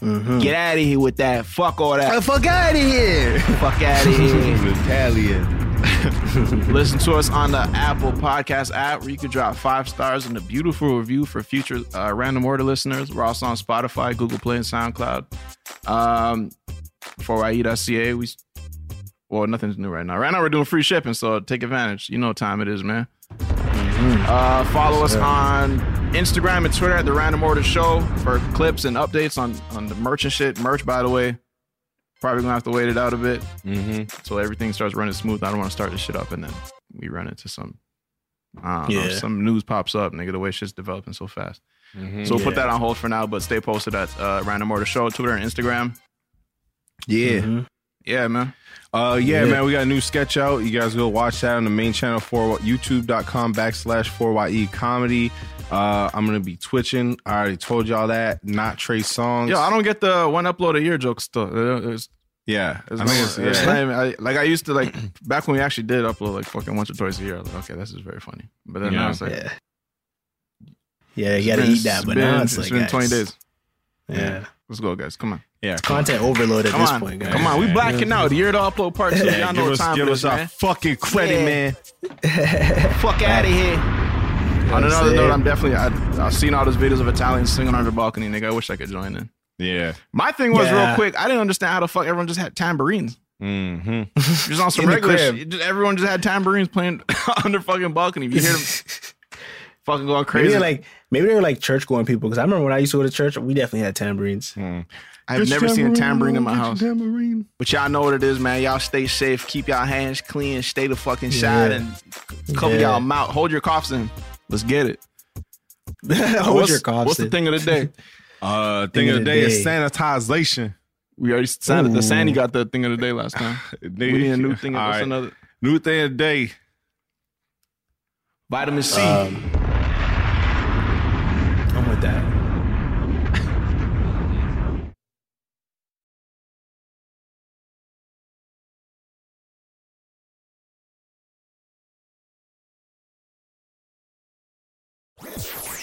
Get out of here with that. Fuck all that. fuck out of here. Fuck out of here. Italian. Listen to us on the Apple Podcast app where you can drop five stars and a beautiful review for future uh, random order listeners. We're also on Spotify, Google Play, and SoundCloud. Um, 4YE.ca, we well, nothing's new right now. Right now, we're doing free shipping, so take advantage. You know what time it is, man. Uh, follow us on Instagram and Twitter at the Random Order Show for clips and updates on on the merch and shit. Merch, by the way, probably gonna have to wait it out a bit Mm-hmm. so everything starts running smooth. I don't want to start this shit up and then we run into some, I don't know, some news pops up, nigga. The way shit's developing so fast. Mm-hmm. So we'll put that on hold for now, but stay posted at uh, Random Order Show, Twitter and Instagram. Yeah. Mhm. Yeah, man. Uh, yeah, Yeah. man, we got a new sketch out. You guys go watch that on the main channel for youtube.com backslash 4YE comedy. Uh, I'm gonna be twitching. I already told y'all that. Not Trey Songz. Yo, I don't get the one upload a year joke still. Uh, It's, Yeah, it's I no- think it's, it's yeah. not even- I- like I used to like back when we actually did upload like fucking once or twice a year. I was like, okay, this is very funny. But then Yeah. now it's like, Yeah. Yeah, you it's gotta been- eat that, but been- now it's, it's like been guys, 20 days. Yeah. Let's go, guys. Come on. yeah. Content overload at Come this on. point, guys. Come on. We blacking out. The year to upload part two. Y'all know give us, time give us is, our fucking credit, Yeah. man. Fuck out of here. On another note, I'm definitely I, I've seen all those videos of Italians singing on their balcony. Nigga, I wish I could join in. Yeah. My thing was real quick. I didn't understand how the fuck everyone just had tambourines. Mm-hmm. Just on some In regular shit. Everyone just had tambourines playing on their fucking balcony. You hear them fucking going crazy. they're like maybe they were like church going people because I remember when I used to go to church, we definitely had tambourines. I've never seen a tambourine in my house. Tambourine. But y'all know what it is, man. Y'all stay safe. Keep y'all hands clean. Stay the fucking shot Yeah. and cover Yeah. y'all mouth. Hold your coughs in. Let's get it. Hold what's, your What's the thing of the day? Uh, thing, of the day, is sanitization. We already sounded the Sandy got the thing of the day last time. We need a new thing. All What's right. another? New thing of the day. Vitamin C. Um, I'm with that.